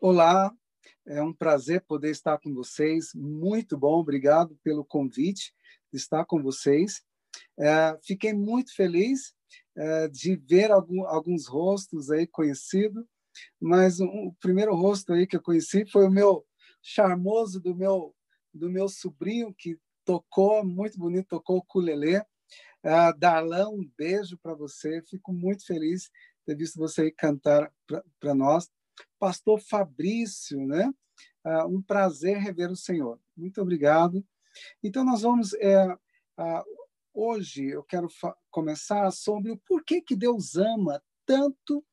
Olá, é um prazer poder estar com vocês. Muito bom, obrigado pelo convite de estar com vocês. É, fiquei muito feliz é, de ver algum, alguns rostos aí conhecidos, mas um, o primeiro rosto aí que eu conheci foi o meu charmoso do meu do meu sobrinho que tocou muito bonito, tocou o ukulele. Uh, Darlan, um beijo para você. Fico muito feliz ter visto você cantar para nós. Pastor Fabrício, né? Uh, um prazer rever o Senhor. Muito obrigado. Então, nós vamos. É, uh, hoje eu quero começar sobre o porquê que Deus ama tanto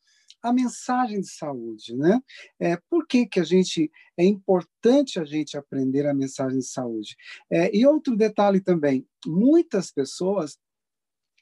a mensagem de saúde, né? É, por que, que a gente é importante a gente aprender a mensagem de saúde? É, e outro detalhe também, muitas pessoas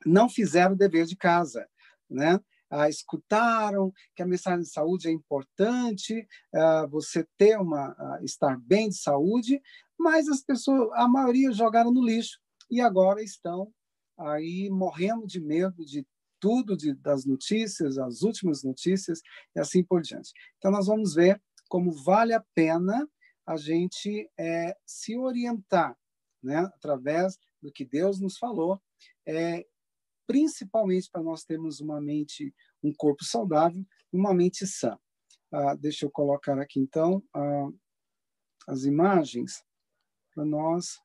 não fizeram o dever de casa, né? Ah, escutaram que a mensagem de saúde é importante, ah, você ter uma ah, estar bem de saúde, mas as pessoas, a maioria jogaram no lixo e agora estão aí morrendo de medo de tudo de, das notícias, as últimas notícias e assim por diante. Então nós vamos ver como vale a pena a gente é, se orientar, né, através do que Deus nos falou, é, principalmente para nós termos uma mente, um corpo saudável uma mente sã. Ah, deixa eu colocar aqui, então, ah, as imagens para nós.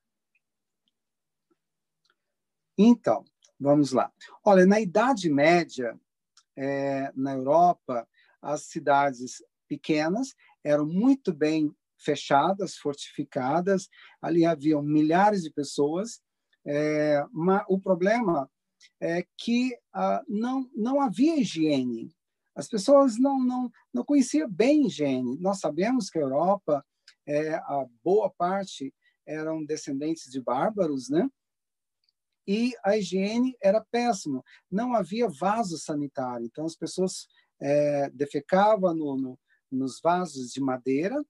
Então, vamos lá. Olha, na Idade Média, é, na Europa, as cidades pequenas eram muito bem fechadas, fortificadas, ali haviam milhares de pessoas. É, o problema é, que ah, não, não havia higiene. As pessoas não, não, não conheciam bem higiene. Nós sabemos que a Europa, é, a boa parte eram descendentes de bárbaros, né? E a higiene era péssima. Não havia vaso sanitário. Então, as pessoas é, defecavam no, no, nos vasos de madeira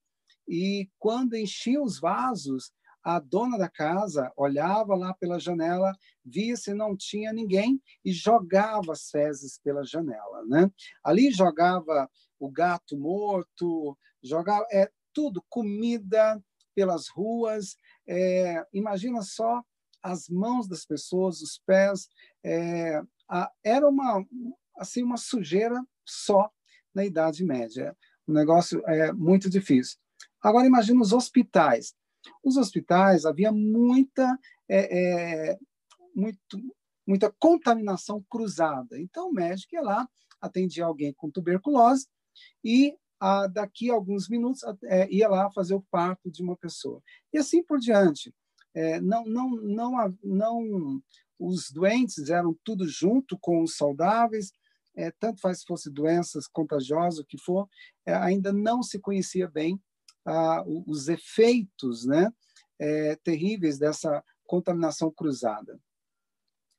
e, quando enchiam os vasos, a dona da casa olhava lá pela janela, via se não tinha ninguém e jogava as fezes pela janela, né? Ali jogava o gato morto, jogava é tudo comida pelas ruas. É, imagina só as mãos das pessoas, os pés. É, a, era uma assim uma sujeira só na Idade Média. Um negócio é muito difícil. Agora imagina os hospitais. Os hospitais havia muita, é, é, muito, muita contaminação cruzada. Então, o médico ia lá, atendia alguém com tuberculose e a, daqui a alguns minutos é, ia lá fazer o parto de uma pessoa. E assim por diante. É, não, não, não, não, os doentes eram tudo junto com os saudáveis, é, tanto faz se fosse doenças contagiosas, o que for, é, ainda não se conhecia bem os efeitos né, é, terríveis dessa contaminação cruzada.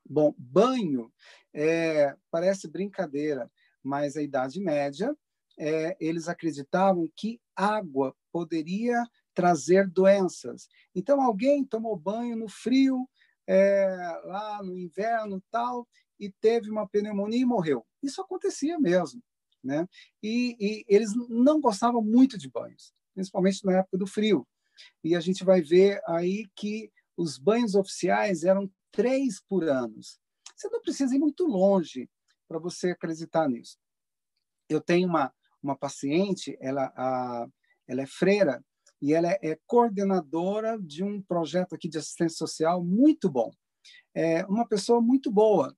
Bom, banho é, parece brincadeira, mas a Idade Média é, eles acreditavam que água poderia trazer doenças. Então, alguém tomou banho no frio, é, lá no inverno tal, e teve uma pneumonia e morreu. Isso acontecia mesmo. Né? E, e eles não gostavam muito de banhos principalmente na época do frio. E a gente vai ver aí que os banhos oficiais eram três por ano. Você não precisa ir muito longe para você acreditar nisso. Eu tenho uma, uma paciente, ela, a, ela é freira e ela é, é coordenadora de um projeto aqui de assistência social muito bom. É uma pessoa muito boa.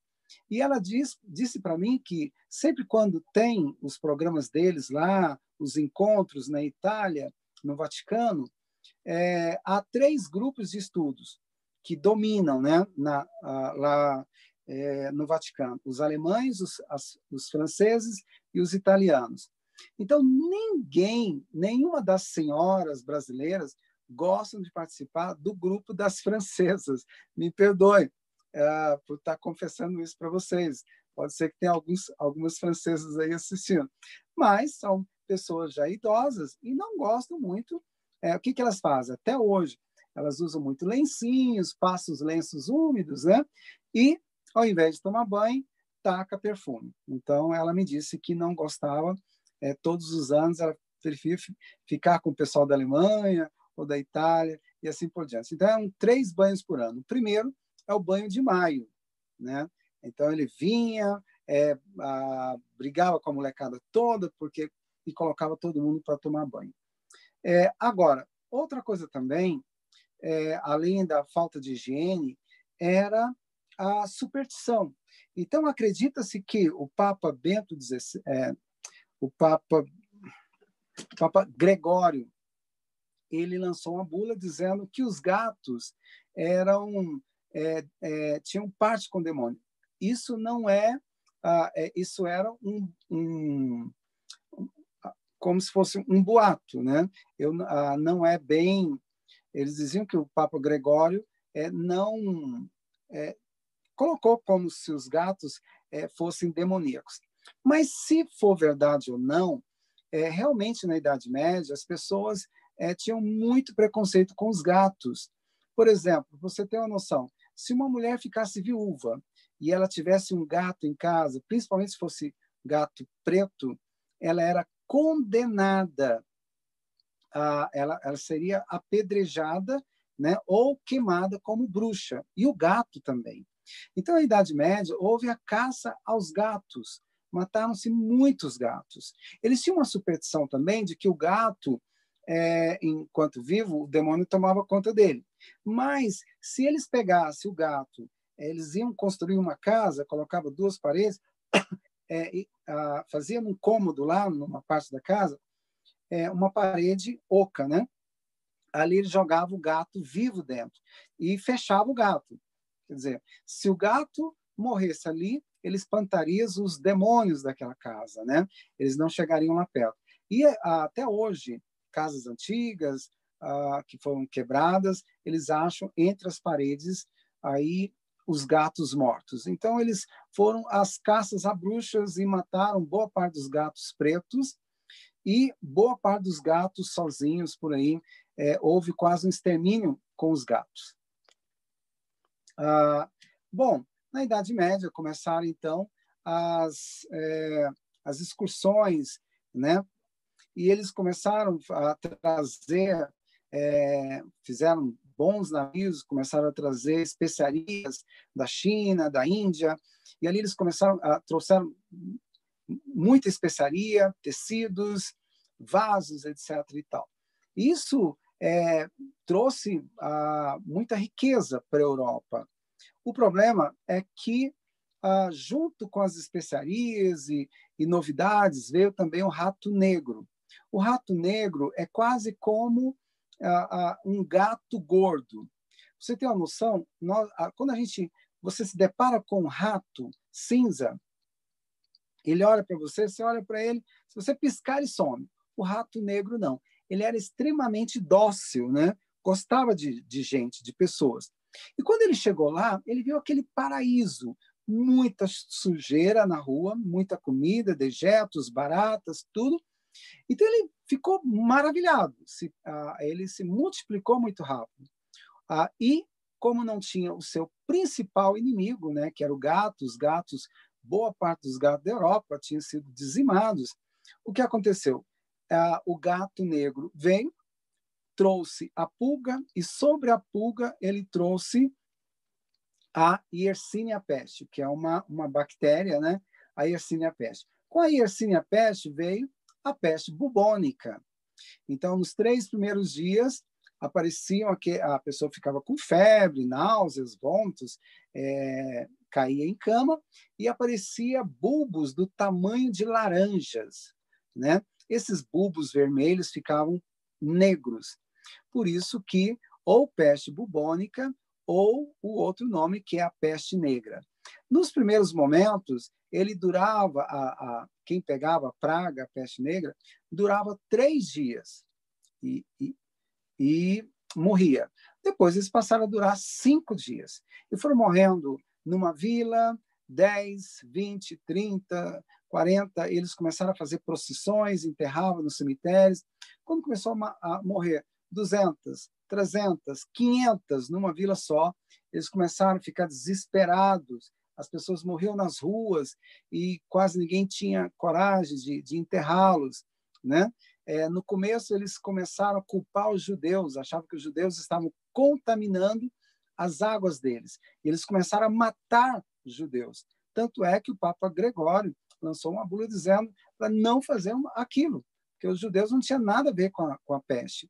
E ela diz, disse para mim que sempre quando tem os programas deles lá, os encontros na Itália, no Vaticano, é, há três grupos de estudos que dominam né, na, a, lá é, no Vaticano: os alemães, os, as, os franceses e os italianos. Então, ninguém, nenhuma das senhoras brasileiras gostam de participar do grupo das francesas. Me perdoe é, por estar confessando isso para vocês. Pode ser que tenha alguns, algumas francesas aí assistindo. Mas são pessoas já idosas e não gostam muito. É, o que, que elas fazem? Até hoje, elas usam muito lencinhos, passam os lenços úmidos, né? E, ao invés de tomar banho, taca perfume. Então, ela me disse que não gostava. É, todos os anos ela preferia ficar com o pessoal da Alemanha ou da Itália e assim por diante. Então, eram três banhos por ano. O primeiro é o banho de maio, né? Então, ele vinha, é, a, brigava com a molecada toda porque e colocava todo mundo para tomar banho. É, agora, outra coisa também, é, além da falta de higiene, era a superstição. Então, acredita-se que o Papa Bento XVI, é, o Papa, Papa Gregório, ele lançou uma bula dizendo que os gatos eram é, é, tinham parte com o demônio. Isso não é, ah, é isso era um, um, como se fosse um boato, né? Eu, ah, não é bem. Eles diziam que o Papa Gregório é, não é, colocou como se os gatos é, fossem demoníacos. Mas se for verdade ou não, realmente na Idade Média as pessoas tinham muito preconceito com os gatos. Por exemplo, você tem uma noção, se uma mulher ficasse viúva e ela tivesse um gato em casa, principalmente se fosse gato preto, ela era condenada, a, ela, ela seria apedrejada né, ou queimada como bruxa, e o gato também. Então, na Idade Média, houve a caça aos gatos, mataram-se muitos gatos. Eles tinham uma superstição também de que o gato, é, enquanto vivo, o demônio tomava conta dele. Mas, se eles pegassem o gato, eles iam construir uma casa, colocavam duas paredes, é, um cômodo lá, numa parte da casa, é, uma parede oca, né? Ali ele jogava o gato vivo dentro e fechava o gato. Quer dizer, se o gato morresse ali, ele espantaria os demônios daquela casa, né? Eles não chegariam lá perto. E até hoje, casas antigas que foram quebradas, eles acham entre as paredes aí os gatos mortos. Então, eles foram às caças a bruxas e mataram boa parte dos gatos pretos e boa parte dos gatos sozinhos por aí. É, houve quase um extermínio com os gatos. Ah, bom, na Idade Média começaram, então, as, é, as excursões, né? E eles começaram a trazer, é, fizeram bons navios começaram a trazer especiarias da China, da Índia, e ali eles começaram a trouxeram muita especiaria, tecidos, vasos, etc. e tal. Isso é, trouxe muita riqueza para a Europa. O problema é que, junto com as especiarias e, e novidades, veio também o rato negro. O rato negro é quase como um gato gordo. Você tem uma noção? Nós, quando a gente, você se depara com um rato cinza, ele olha para você, você olha para ele, se você piscar, ele some. O rato negro não. Ele era extremamente dócil, né? Gostava de, de gente, de pessoas. E quando ele chegou lá, ele viu aquele paraíso, muita sujeira na rua, muita comida, dejetos, baratas, tudo. Então ele ficou maravilhado, se, ah, ele se multiplicou muito rápido. Ah, e como não tinha o seu principal inimigo, né, que era o gato, os gatos, boa parte dos gatos da Europa tinham sido dizimados. O que aconteceu? Ah, o gato negro veio, trouxe a pulga e sobre a pulga ele trouxe a Yersinia peste, que é uma, uma bactéria, né? A Yersinia peste. Com a Yersinia peste veio a peste bubônica. Então, nos três primeiros dias, apareciam que a pessoa ficava com febre, náuseas, vômitos, é, caía em cama e aparecia bulbos do tamanho de laranjas, né? Esses bulbos vermelhos ficavam negros. Por isso que ou peste bubônica ou o outro nome que é a peste negra. Nos primeiros momentos, ele durava, a, a, quem pegava a praga, a peste negra, durava três dias e, e, e morria. Depois eles passaram a durar cinco dias e foram morrendo numa vila, 10, 20, 30, 40. Eles começaram a fazer procissões, enterravam nos cemitérios. Quando começou a morrer 200, 300, 500 numa vila só, eles começaram a ficar desesperados as pessoas morriam nas ruas e quase ninguém tinha coragem de, de enterrá-los, né? é, no começo eles começaram a culpar os judeus, achavam que os judeus estavam contaminando as águas deles. E eles começaram a matar os judeus. Tanto é que o Papa Gregório lançou uma bula dizendo para não fazer aquilo, porque os judeus não tinham nada a ver com a, com a peste.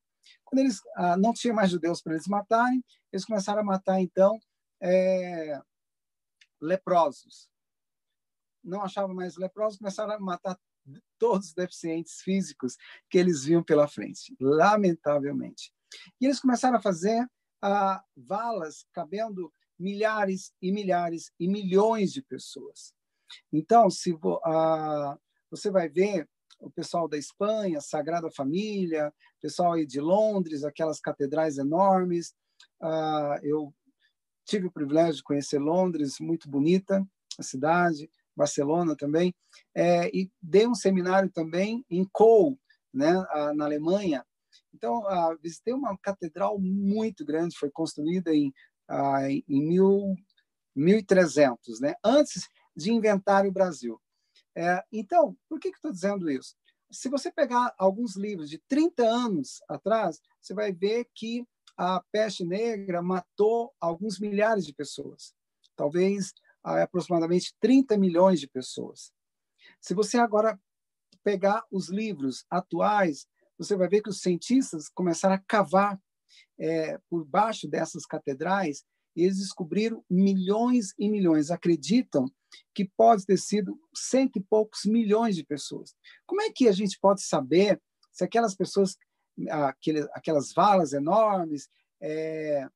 Quando eles ah, não tinha mais judeus para eles matarem, eles começaram a matar então é, leprosos. Não achavam mais leprosos, começaram a matar todos os deficientes físicos que eles viam pela frente, lamentavelmente. E eles começaram a fazer ah, valas cabendo milhares e milhares e milhões de pessoas. Então, se ah, você vai ver o pessoal da Espanha, Sagrada Família, pessoal aí de Londres, aquelas catedrais enormes. Ah, eu tive o privilégio de conhecer Londres, muito bonita a cidade, Barcelona também, é, e dei um seminário também em Kohl, né, na Alemanha. Então, visitei uma catedral muito grande, foi construída em, em mil, 1300, né, antes de inventar o Brasil. É, então, por que, que estou dizendo isso? Se você pegar alguns livros de 30 anos atrás, você vai ver que a peste negra matou alguns milhares de pessoas, talvez aproximadamente 30 milhões de pessoas. Se você agora pegar os livros atuais, você vai ver que os cientistas começaram a cavar é, por baixo dessas catedrais e eles descobriram milhões e milhões. Acreditam que pode ter sido cento e poucos milhões de pessoas. Como é que a gente pode saber se aquelas pessoas, aqueles, aquelas valas enormes, é...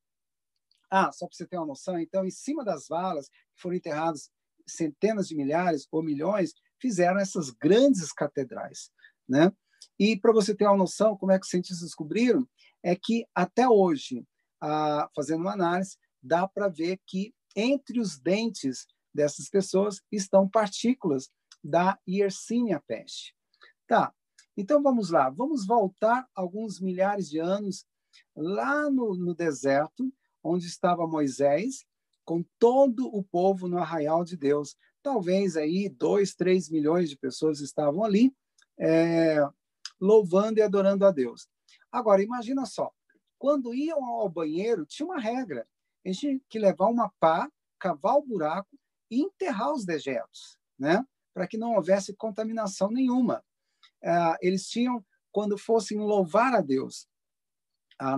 ah, só para você ter uma noção, então, em cima das valas, foram enterrados centenas de milhares ou milhões, fizeram essas grandes catedrais, né? E para você ter uma noção, como é que os cientistas descobriram, é que até hoje, ah, fazendo uma análise, dá para ver que entre os dentes dessas pessoas estão partículas da Yersinia peste. Tá, então vamos lá, vamos voltar alguns milhares de anos lá no, no deserto, onde estava Moisés, com todo o povo no arraial de Deus. Talvez aí dois, três milhões de pessoas estavam ali, é, louvando e adorando a Deus. Agora, imagina só, quando iam ao banheiro, tinha uma regra. Eles tinham que levar uma pá, cavar o buraco enterrar os dejetos, né? para que não houvesse contaminação nenhuma. Ah, eles tinham, quando fossem louvar a Deus,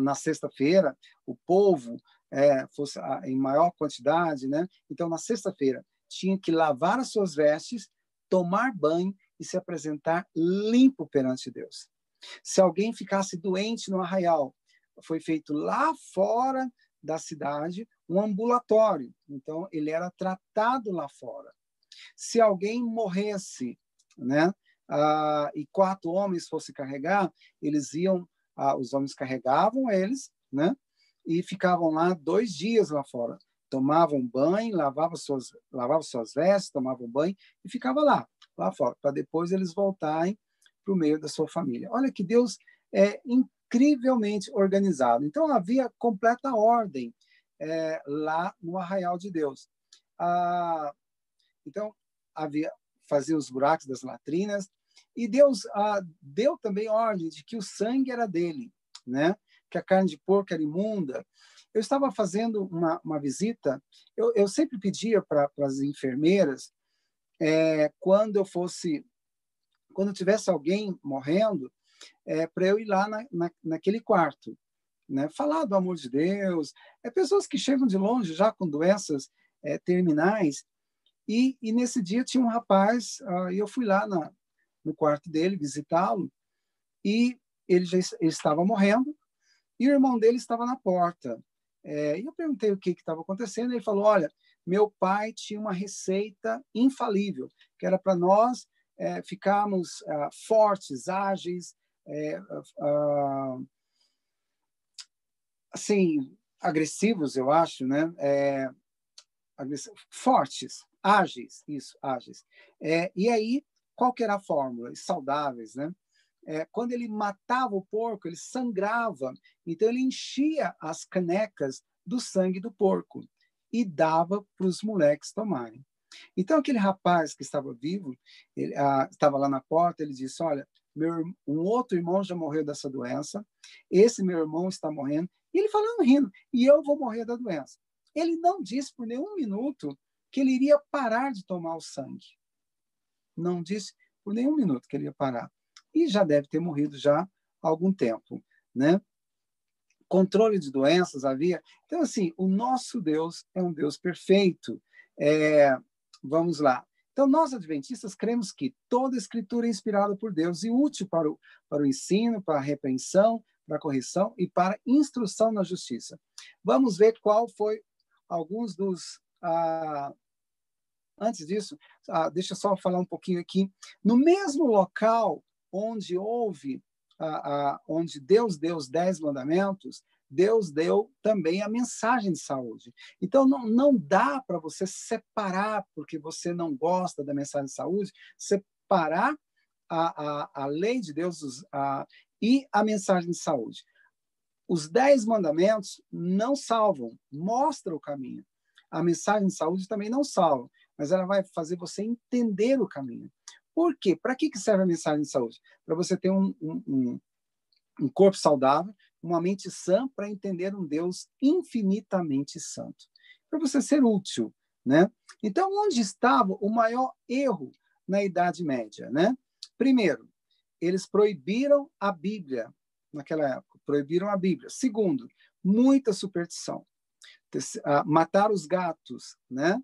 na sexta-feira, o povo é, fosse em maior quantidade, né? Então, na sexta-feira, tinha que lavar as suas vestes, tomar banho e se apresentar limpo perante Deus. Se alguém ficasse doente no arraial, foi feito lá fora da cidade um ambulatório. Então, ele era tratado lá fora. Se alguém morresse, né, ah, e quatro homens fossem carregar, eles iam, ah, os homens carregavam eles, né, e ficavam lá dois dias lá fora. Tomavam banho, lavavam suas, lavavam suas vestes, tomavam banho e ficava lá, lá fora, para depois eles voltarem para o meio da sua família. Olha que Deus é incrivelmente organizado. Então havia completa ordem é, lá no arraial de Deus. Ah, então havia fazia os buracos das latrinas e Deus ah, deu também ordem de que o sangue era dele, né? Que a carne de porco era imunda. Eu estava fazendo uma, uma visita. Eu, eu sempre pedia para as enfermeiras é, quando eu fosse quando tivesse alguém morrendo, é, para eu ir lá na, na, naquele quarto, né? falar do amor de Deus. É pessoas que chegam de longe já com doenças é, terminais. E, e, nesse dia tinha um rapaz, uh, eu fui lá na, no quarto dele visitá-lo, e ele já ele estava morrendo, e o irmão dele estava na porta. É, e eu perguntei o que estava acontecendo, ele falou: Olha, meu pai tinha uma receita infalível, que era para nós é, ficarmos uh, fortes, ágeis, é, assim, agressivos, eu acho, né? É, fortes, ágeis, isso, ágeis. É, e aí, qual que era a fórmula? Saudáveis, né? É, quando ele matava o porco, ele sangrava, então ele enchia as canecas do sangue do porco e dava para os moleques tomarem. Então aquele rapaz que estava vivo, ele, ah, estava lá na porta, ele disse: olha, meu, um outro irmão já morreu dessa doença, esse meu irmão está morrendo, e ele falando rindo, e eu vou morrer da doença. Ele não disse por nenhum minuto que ele iria parar de tomar o sangue. Não disse por nenhum minuto que ele ia parar. E já deve ter morrido já há algum tempo, né? Controle de doenças havia. Então, assim, o nosso Deus é um Deus perfeito. É, vamos lá. Então, nós adventistas cremos que toda escritura é inspirada por Deus e útil para o, para o ensino, para a repreensão, para a correção e para a instrução na justiça. Vamos ver qual foi alguns dos. Ah, antes disso, ah, deixa eu só falar um pouquinho aqui. No mesmo local onde houve, ah, ah onde Deus deu os dez mandamentos, Deus deu também a mensagem de saúde. Então, não, não dá para você separar, porque você não gosta da mensagem de saúde, separar a, a, a lei de Deus a, e a mensagem de saúde. Os dez mandamentos não salvam, mostra o caminho. A mensagem de saúde também não salva, mas ela vai fazer você entender o caminho. Por quê? Para que serve a mensagem de saúde? Para você ter um, um, um corpo saudável, uma mente sã para entender um Deus infinitamente santo. Para você ser útil, né? Então, onde estava o maior erro na Idade Média, né? Primeiro, eles proibiram a Bíblia naquela época, proibiram a Bíblia. Segundo, muita superstição. Matar os gatos, né?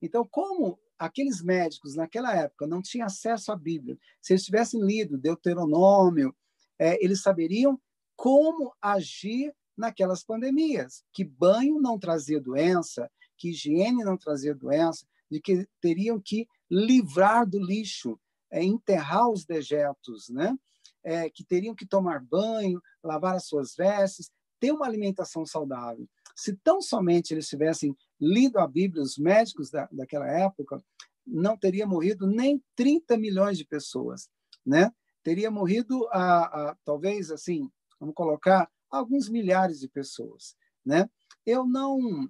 Então, como aqueles médicos naquela época não tinham acesso à Bíblia, se eles tivessem lido Deuteronômio, é, eles saberiam como agir naquelas pandemias, que banho não trazia doença, que higiene não trazia doença, de que teriam que livrar do lixo, é, enterrar os dejetos, né? É, que teriam que tomar banho, lavar as suas vestes, ter uma alimentação saudável. Se tão somente eles tivessem lido a Bíblia, os médicos da, daquela época, não teria morrido nem 30 milhões de pessoas, né? Teria morrido, a, a, talvez, assim, vamos colocar alguns milhares de pessoas, né? Eu não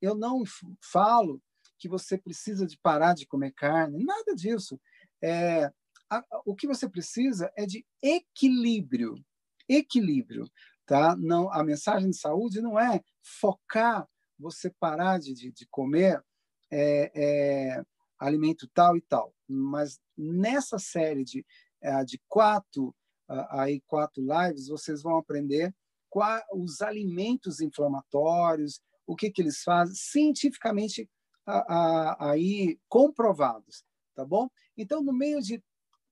eu não falo que você precisa de parar de comer carne, nada disso. É, a, o que você precisa é de equilíbrio, equilíbrio, tá? Não, a mensagem de saúde não é focar você parar de, de, de comer é, é, alimento tal e tal, mas nessa série de, é, de quatro aí quatro lives, vocês vão aprender quais os alimentos inflamatórios, o que, que eles fazem, cientificamente aí comprovados, tá bom? Então, no meio de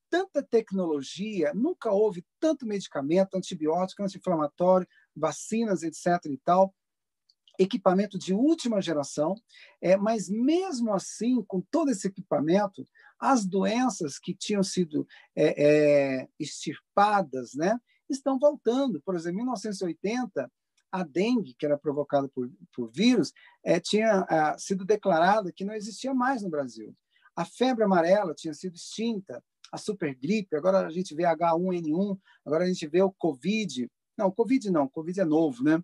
tanta tecnologia, nunca houve tanto medicamento, antibiótico, anti-inflamatório, vacinas, etc. e tal, equipamento de última geração, é, mas mesmo assim, com todo esse equipamento, as doenças que tinham sido é, é, extirpadas né, estão voltando. Por exemplo, em 1980, a dengue, que era provocada por, por vírus, é, tinha é, sido declarada que não existia mais no Brasil. A febre amarela tinha sido extinta, a supergripe, agora a gente vê H1N1, agora a gente vê o Covid. Não, Covid não, Covid é novo, né?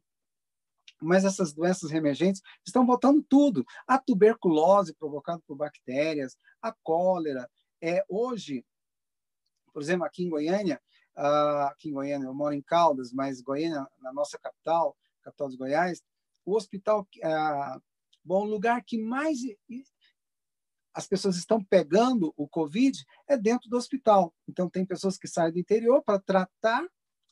Mas essas doenças reemergentes estão voltando tudo. A tuberculose provocada por bactérias, a cólera. É, hoje, por exemplo, aqui em Goiânia, uh, aqui em Goiânia, eu moro em Caldas, mas Goiânia, na nossa capital, capital de Goiás, o hospital, uh, bom, o lugar que mais as pessoas estão pegando o Covid é dentro do hospital. Então, tem pessoas que saem do interior para tratar,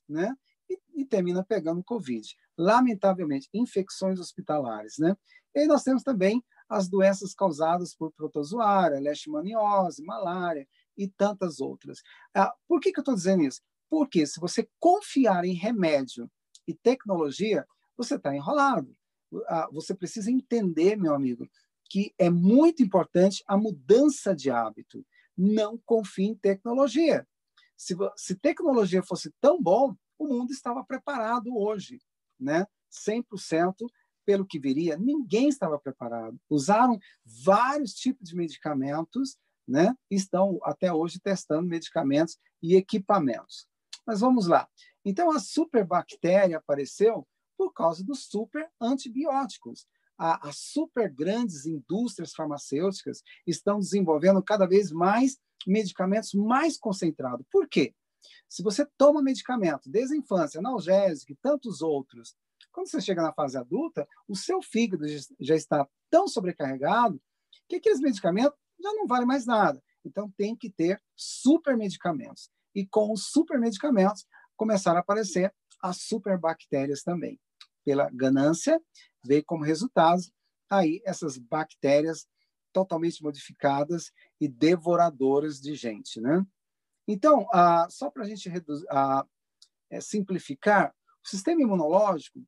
né? E, e termina pegando Covid lamentavelmente, infecções hospitalares. Né? E nós temos também as doenças causadas por protozoária, leishmaniose, malária e tantas outras. Ah, por que, que eu estou dizendo isso? Porque se você confiar em remédio e tecnologia, você está enrolado. Ah, você precisa entender, meu amigo, que é muito importante a mudança de hábito. Não confie em tecnologia. Se, se tecnologia fosse tão bom, o mundo estava preparado hoje né? 100% pelo que viria. Ninguém estava preparado. Usaram vários tipos de medicamentos, né? Estão até hoje testando medicamentos e equipamentos. Mas vamos lá. Então a superbactéria apareceu por causa dos super antibióticos. As super grandes indústrias farmacêuticas estão desenvolvendo cada vez mais medicamentos mais concentrados. Por quê? Se você toma medicamento desde a infância, analgésico e tantos outros, quando você chega na fase adulta, o seu fígado já está tão sobrecarregado que aqueles medicamentos já não valem mais nada. Então, tem que ter supermedicamentos. E com os supermedicamentos, começaram a aparecer as superbactérias também. Pela ganância, veio como resultado aí essas bactérias totalmente modificadas e devoradoras de gente, né? Então, ah, só para a gente reduzir, ah, é, simplificar, o sistema imunológico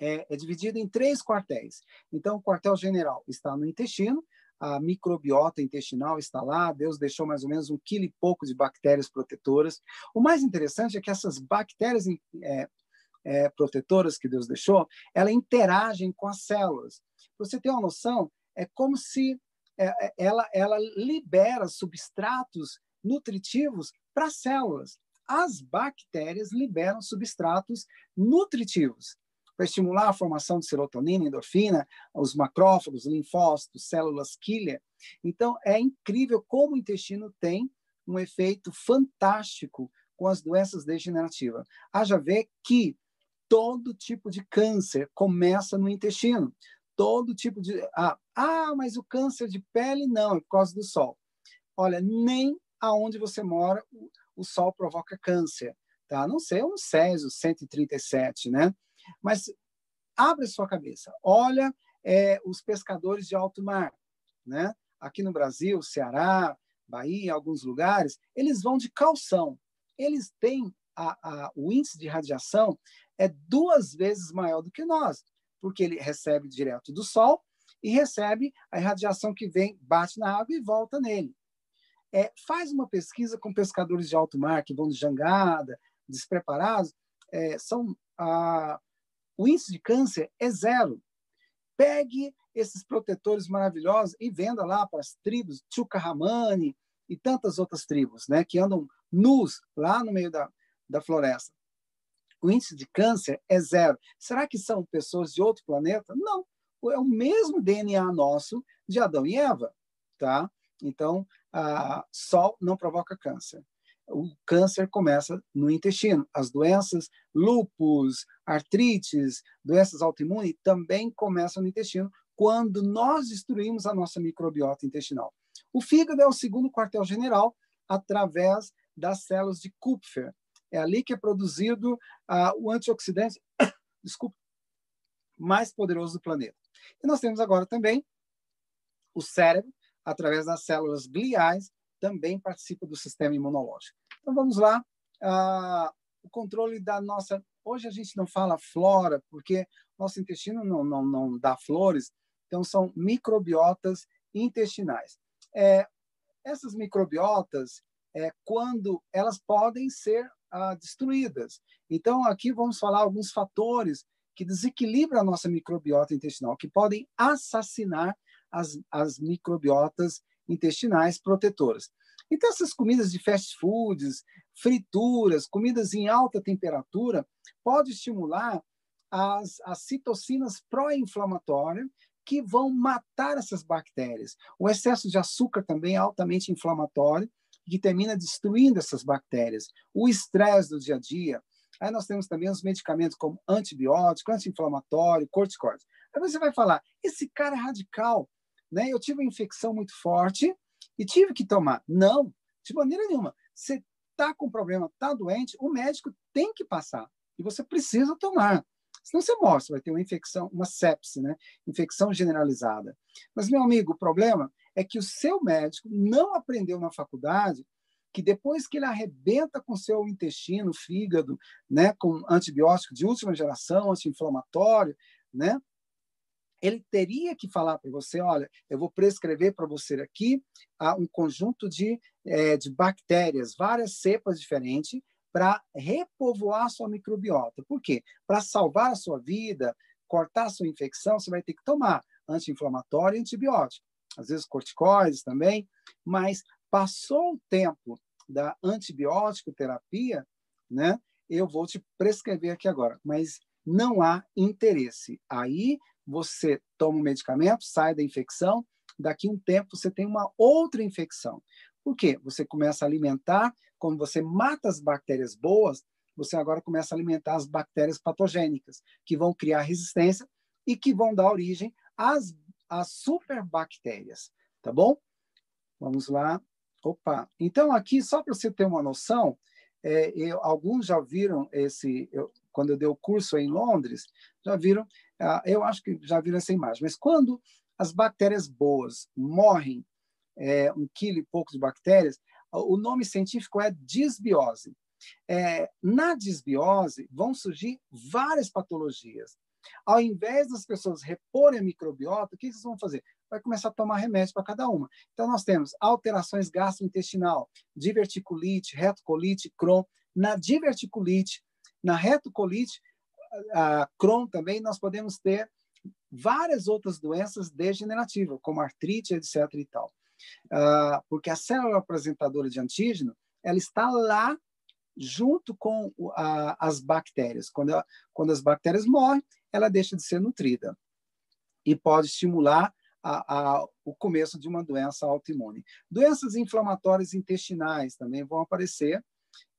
é, é, dividido em três quartéis. Então, o quartel general está no intestino, a microbiota intestinal está lá, Deus deixou mais ou menos um quilo e pouco de bactérias protetoras. O mais interessante é que essas bactérias é, é, protetoras que Deus deixou, elas interagem com as células. Você ter uma noção, é como se é, é ela, ela libera substratos nutritivos para as células. As bactérias liberam substratos nutritivos para estimular a formação de serotonina, endorfina, os macrófagos, linfócitos, células quilha. Então, é incrível como o intestino tem um efeito fantástico com as doenças degenerativas. Haja ver que todo tipo de câncer começa no intestino. Todo tipo de. Ah, ah, mas o câncer de pele não, é por causa do sol. Olha, nem aonde você mora o, sol provoca câncer. Tá? Não sei, um Césio 137, né? Mas abre a sua cabeça, olha é, os pescadores de alto mar, né? Aqui no Brasil, Ceará, Bahia, alguns lugares, eles vão de calção. Eles têm a, a, o índice de radiação é duas vezes maior do que nós, porque ele recebe direto do sol e recebe a radiação que vem, bate na água e volta nele. É, faz uma pesquisa com pescadores de alto mar que vão de jangada, despreparados, é, são a, o índice de câncer é zero. Pegue esses protetores maravilhosos e venda lá para as tribos Chucarramani e tantas outras tribos, né, que andam nus lá no meio da, da floresta. O índice de câncer é zero. Será que são pessoas de outro planeta? Não. É o mesmo DNA nosso de Adão e Eva, tá? Então, a sol não provoca câncer o câncer começa no intestino. As doenças, lúpus, artrites, doenças autoimunes também começam no intestino quando nós destruímos a nossa microbiota intestinal. O fígado é o segundo quartel-general através das células de Kupfer. É ali que é produzido uh, o antioxidante, desculpa, mais poderoso do planeta. E nós temos agora também o cérebro, através das células gliais, também participa do sistema imunológico. Então vamos lá. Ah, o controle da nossa. Hoje a gente não fala flora, porque nosso intestino não, não, não dá flores, então são microbiotas intestinais. É, essas microbiotas, é, quando elas podem ser ah, destruídas. Então, aqui vamos falar alguns fatores que desequilibram a nossa microbiota intestinal, que podem assassinar as, as microbiotas intestinais protetoras. Então, essas comidas de fast foods, frituras, comidas em alta temperatura, pode estimular as, as citocinas pró-inflamatórias que vão matar essas bactérias. O excesso de açúcar também é altamente inflamatório que termina destruindo essas bactérias. O estresse do dia a dia. Aí nós temos também os medicamentos como antibiótico, anti-inflamatório, corticoide. Aí você vai falar, esse cara é radical, né? Eu tive uma infecção muito forte e tive que tomar. Não, de maneira nenhuma. Você está com problema, está doente, o médico tem que passar e você precisa tomar. Senão você morre, você vai ter uma infecção, uma sepse, né? infecção generalizada. Mas, meu amigo, o problema é que o seu médico não aprendeu na faculdade que depois que ele arrebenta com seu intestino, fígado, né, com antibiótico de última geração, anti-inflamatório, né, ele teria que falar para você, olha, eu vou prescrever para você aqui ah, um conjunto de, é, de bactérias, várias cepas diferentes, para repovoar sua microbiota. Por quê? Para salvar a sua vida, cortar a sua infecção, você vai ter que tomar anti-inflamatório e antibiótico. Às vezes corticoides também, mas passou o tempo da antibiótico terapia, né? Eu vou te prescrever aqui agora, mas não há interesse. Aí você toma um medicamento, sai da infecção, daqui um tempo você tem uma outra infecção. Por quê? Você começa a alimentar, como você mata as bactérias boas, você agora começa a alimentar as bactérias patogênicas, que vão criar resistência e que vão dar origem às, às superbactérias, tá bom? Vamos lá. Opa. Então, aqui, só para você ter uma noção, é, eu, alguns já viram esse, eu, quando eu dei o curso em Londres, já viram, ah, eu acho que já viram essa imagem, mas quando as bactérias boas morrem, é, um quilo e pouco de bactérias, o nome científico é disbiose. É, na disbiose vão surgir várias patologias. Ao invés das pessoas reporem a microbiota, o que vocês vão fazer? Vai começar a tomar remédio para cada uma. Então, nós temos alterações gastrointestinal, diverticulite, retocolite, Crohn. Na diverticulite, na retocolite, a Crohn também, nós podemos ter várias outras doenças degenerativas, como artrite, etc. e tal. Uh, porque a célula apresentadora de antígeno, ela está lá junto com a, as bactérias. Quando, ela, quando as bactérias morrem, ela deixa de ser nutrida e pode estimular a, a, o começo de uma doença autoimune. Doenças inflamatórias intestinais também vão aparecer,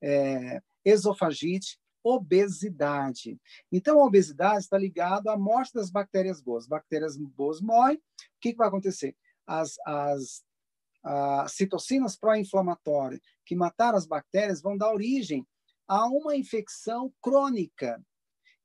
é, esofagite, obesidade. Então, a obesidade está ligada à morte das bactérias boas. Bactérias boas morrem, o que, que vai acontecer? As, as as citocinas pró-inflamatórias que mataram as bactérias vão dar origem a uma infecção crônica.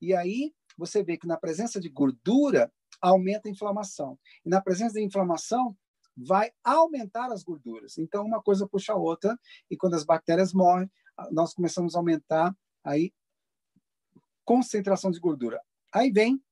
E aí você vê que na presença de gordura aumenta a inflamação. E na presença de inflamação vai aumentar as gorduras. Então uma coisa puxa a outra e quando as bactérias morrem, nós começamos a aumentar aí concentração de gordura. Aí vem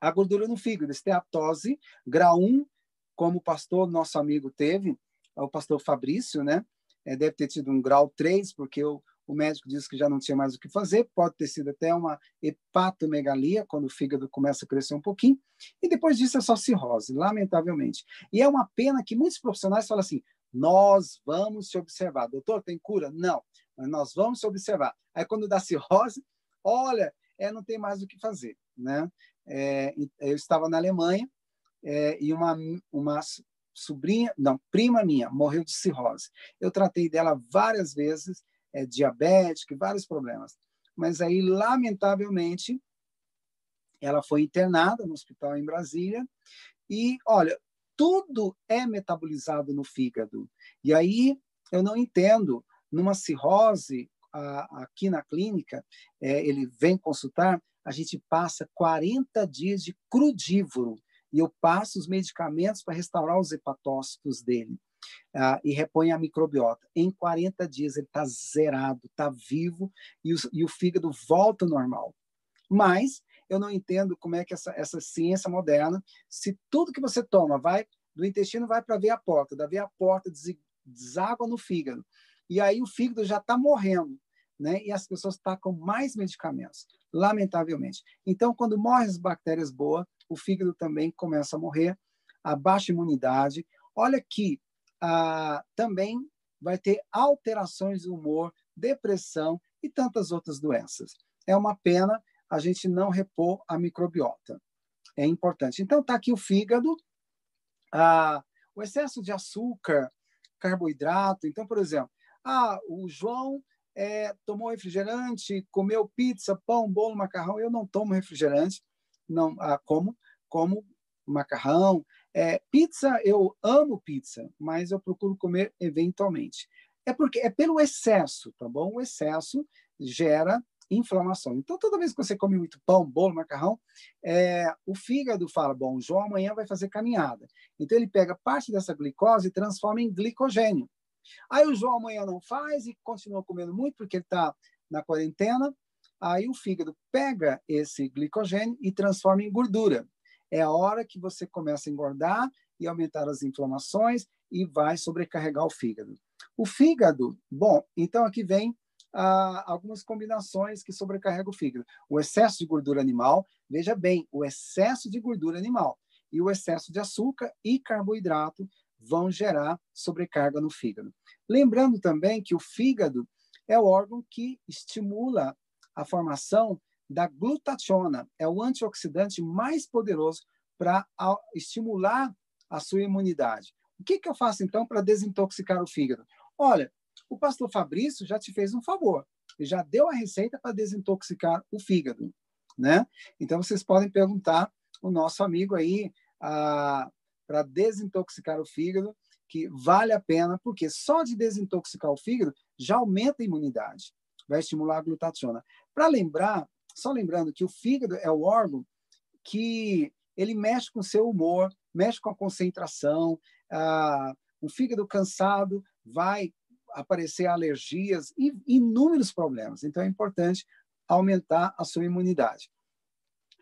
a gordura no fígado, esteatose, grau 1, como o pastor, nosso amigo, teve, o pastor Fabrício, né? É, deve ter tido um grau 3, porque o, o médico disse que já não tinha mais o que fazer, pode ter sido até uma hepatomegalia, quando o fígado começa a crescer um pouquinho, e depois disso é só cirrose, lamentavelmente. E é uma pena que muitos profissionais falam assim, nós vamos te observar. Doutor, tem cura? Não, mas nós vamos te observar. Aí quando dá cirrose, olha, é, não tem mais o que fazer, né? É, eu estava na Alemanha, é, e uma, uma sobrinha, não, prima minha, morreu de cirrose. Eu tratei dela várias vezes, é, diabética, vários problemas. Mas aí, lamentavelmente, ela foi internada no hospital em Brasília e, olha, tudo é metabolizado no fígado. E aí, eu não entendo, numa cirrose, a, aqui na clínica, é, ele vem consultar, a gente passa 40 dias de crudívoro e eu passo os medicamentos para restaurar os hepatócitos dele. Uh, e repõe a microbiota. Em 40 dias ele está zerado, está vivo e o, e o, fígado volta ao normal. Mas eu não entendo como é que essa, essa ciência moderna, se tudo que você toma vai do intestino vai para a veia porta, da veia porta deságua no fígado. E aí o fígado já está morrendo, né? E as pessoas tacam mais medicamentos, lamentavelmente. Então, quando morrem as bactérias boas, o fígado também começa a morrer, a baixa imunidade. Olha que ah, também vai ter alterações do humor, depressão e tantas outras doenças. É uma pena a gente não repor a microbiota. É importante. Então, está aqui o fígado, ah, o excesso de açúcar, carboidrato. Então, por exemplo, ah, o João é, tomou refrigerante, comeu pizza, pão, bolo, macarrão. Eu não tomo refrigerante, não ah, como, como macarrão. É, pizza, eu amo pizza, mas eu procuro comer eventualmente. É porque é pelo excesso, tá bom? O excesso gera inflamação. Então, toda vez que você come muito pão, bolo, macarrão, é, o fígado fala: bom, o João amanhã vai fazer caminhada. Então, ele pega parte dessa glicose e transforma em glicogênio. Aí o João amanhã não faz e continua comendo muito porque ele está na quarentena. Aí o fígado pega esse glicogênio e transforma em gordura. É a hora que você começa a engordar e aumentar as inflamações e vai sobrecarregar o fígado. O fígado, bom, então aqui vem ah, algumas combinações que sobrecarregam o fígado. O excesso de gordura animal, veja bem, o excesso de gordura animal e o excesso de açúcar e carboidrato vão gerar sobrecarga no fígado. Lembrando também que o fígado é o órgão que estimula a formação da glutationa, é o antioxidante mais poderoso para estimular a sua imunidade. O que, que eu faço, então, para desintoxicar o fígado? Olha, o pastor Fabrício já te fez um favor. Ele já deu a receita para desintoxicar o fígado, né? Então, vocês podem perguntar o nosso amigo aí para desintoxicar o fígado, que vale a pena, porque só de desintoxicar o fígado já aumenta a imunidade, vai estimular a glutationa. Para lembrar, só lembrando que o fígado é o órgão que ele mexe com o seu humor, mexe com a concentração, ah, o fígado cansado vai aparecer alergias e inúmeros problemas. Então, é importante aumentar a sua imunidade,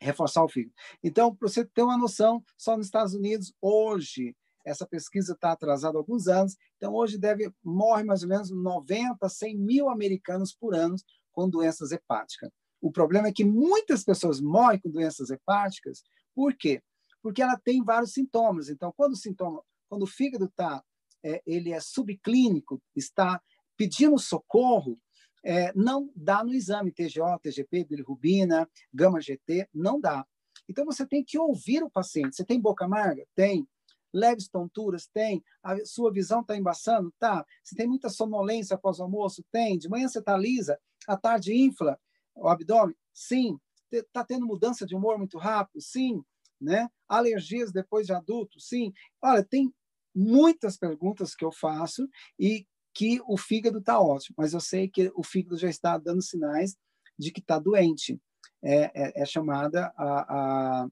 reforçar o fígado. Então, para você ter uma noção, só nos Estados Unidos, hoje, essa pesquisa está atrasada há alguns anos, então hoje deve morre mais ou menos 90, 100 mil americanos por ano com doenças hepáticas. O problema é que muitas pessoas morrem com doenças hepáticas, por quê? Porque ela tem vários sintomas. Então, quando o sintoma, quando o fígado está é, ele é subclínico, está pedindo socorro, é, não dá no exame TGO, TGP, bilirrubina, gama-GT, não dá. Então, você tem que ouvir o paciente. Você tem boca amarga? Tem. Leves tonturas? Tem. A sua visão está embaçando? Tá. Você tem muita sonolência após o almoço? Tem. De manhã você está lisa? À tarde infla o abdômen? Sim. Está tendo mudança de humor muito rápido? Sim. Né? Alergias depois de adulto? Sim. Olha, tem muitas perguntas que eu faço e que o fígado está ótimo, mas eu sei que o fígado já está dando sinais de que está doente. É, é, é, chamada a, a,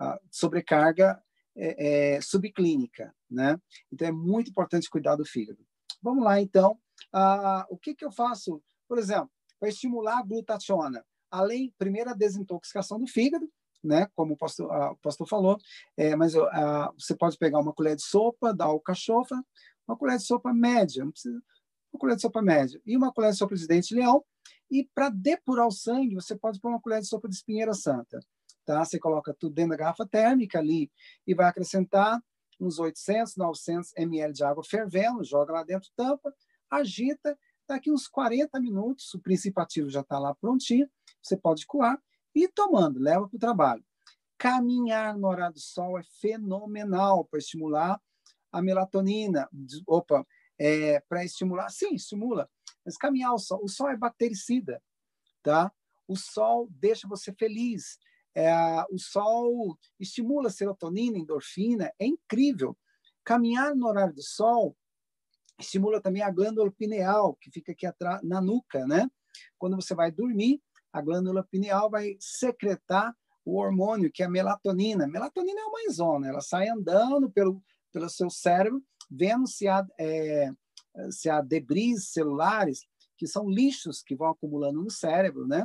a sobrecarga é, é, subclínica, né? Então é muito importante cuidar do fígado. Vamos lá, então. Ah, o que, que eu faço, por exemplo, para estimular a glutationa? Além, primeiro, a desintoxicação do fígado, né? Como o pastor, a, o pastor falou, é, mas a, você pode pegar uma colher de sopa, dar alcachofra, uma colher de sopa média, não precisa, uma colher de sopa média, e uma colher de sopa de dente de leão, e para depurar o sangue, você pode pôr uma colher de sopa de espinheira santa, tá? Você coloca tudo dentro da garrafa térmica ali e vai acrescentar uns 800, 900 ml de água fervendo, joga lá dentro, tampa, agita, daqui uns 40 minutos, o princípio ativo já está lá prontinho, você pode coar, e tomando, leva para o trabalho. Caminhar no horário do sol é fenomenal para estimular a melatonina. Opa, é, para estimular, sim, estimula. Mas caminhar o sol, o sol é bactericida, tá? O sol deixa você feliz. É, o sol estimula serotonina, endorfina, é incrível. Caminhar no horário do sol estimula também a glândula pineal, que fica aqui atrás, na nuca, né? Quando você vai dormir, a glândula pineal vai secretar o hormônio, que é a melatonina. Melatonina é uma enzona, ela sai andando pelo, pelo seu cérebro, vendo se há, é, se há debris celulares, que são lixos que vão acumulando no cérebro, né?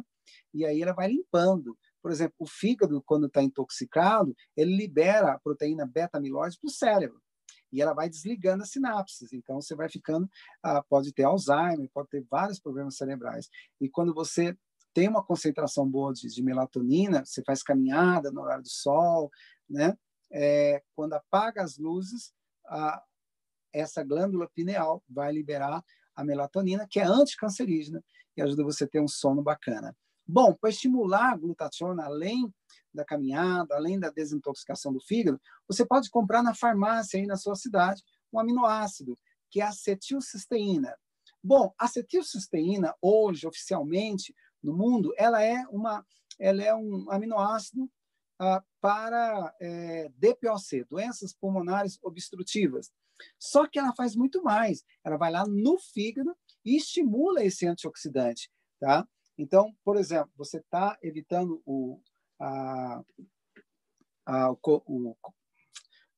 E aí ela vai limpando. Por exemplo, o fígado, quando está intoxicado, ele libera a proteína beta-amiloide para o cérebro. E ela vai desligando as sinapses. Então, você vai ficando, ah, pode ter Alzheimer, pode ter vários problemas cerebrais. E quando você tem uma concentração boa de, de melatonina, você faz caminhada no horário do sol, né? É, quando apaga as luzes, a, essa glândula pineal vai liberar a melatonina, que é anticancerígena e ajuda você a ter um sono bacana. Bom, para estimular a glutationa, além da caminhada, além da desintoxicação do fígado, você pode comprar na farmácia aí na sua cidade um aminoácido, que é a acetilcisteína. Bom, a acetilcisteína, hoje, oficialmente, no mundo, ela é, uma, ela é um aminoácido ah, para é, DPOC, doenças pulmonares obstrutivas. Só que ela faz muito mais. Ela vai lá no fígado e estimula esse antioxidante, tá? Então, por exemplo, você está evitando o, a, a, o,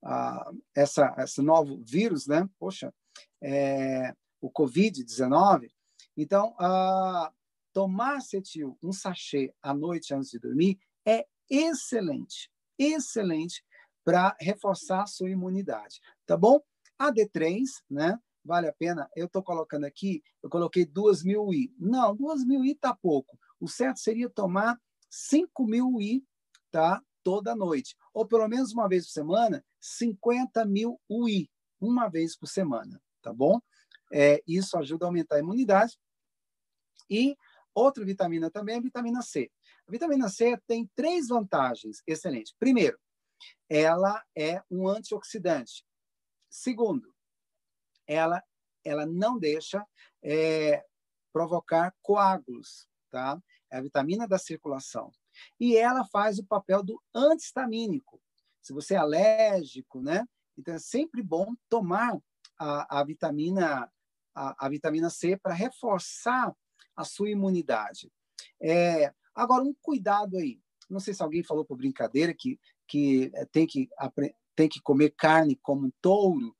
a, essa, esse novo vírus, né? Poxa, é, o Covid-19. Então, a, tomar acetil, um sachê à noite antes de dormir, é excelente, excelente para reforçar a sua imunidade, tá bom? A D3, né? Vale a pena. Eu estou colocando aqui, eu coloquei 2 mil I. Não, 2 mil I está pouco. O certo seria tomar 5 mil I, tá? Toda noite. Ou pelo menos uma vez por semana, 50 mil UI, uma vez por semana, tá bom? É, isso ajuda a aumentar a imunidade. E Outra vitamina também é a vitamina C. A vitamina C tem três vantagens excelentes. Primeiro, ela é um antioxidante. segundo, ela, ela não deixa é, provocar coágulos, tá? É a vitamina da circulação. E ela faz o papel do antihistamínico. Se você é alérgico, né? Então é sempre bom tomar a, a vitamina a, a, vitamina C para reforçar a sua imunidade. É, agora um cuidado aí. Não sei se alguém falou por brincadeira que que tem que tem que comer carne como um touro.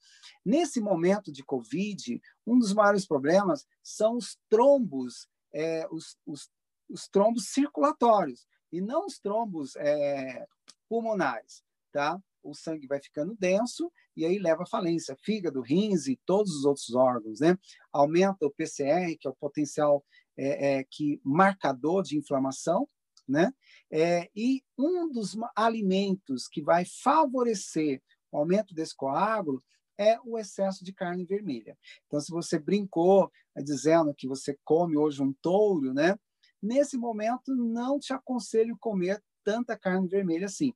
Nesse momento de Covid, um dos maiores problemas são os trombos, é, os, os, os, trombos circulatórios e não os trombos é, pulmonares, tá? O sangue vai ficando denso e aí leva à falência, fígado, rins e todos os outros órgãos, né? Aumenta o PCR, que é o potencial é, é, que marcador de inflamação, né? É, e um dos alimentos que vai favorecer o aumento desse coágulo é o excesso de carne vermelha. Então, se você brincou é, dizendo que você come hoje um touro, né? Nesse momento, não te aconselho comer tanta carne vermelha assim.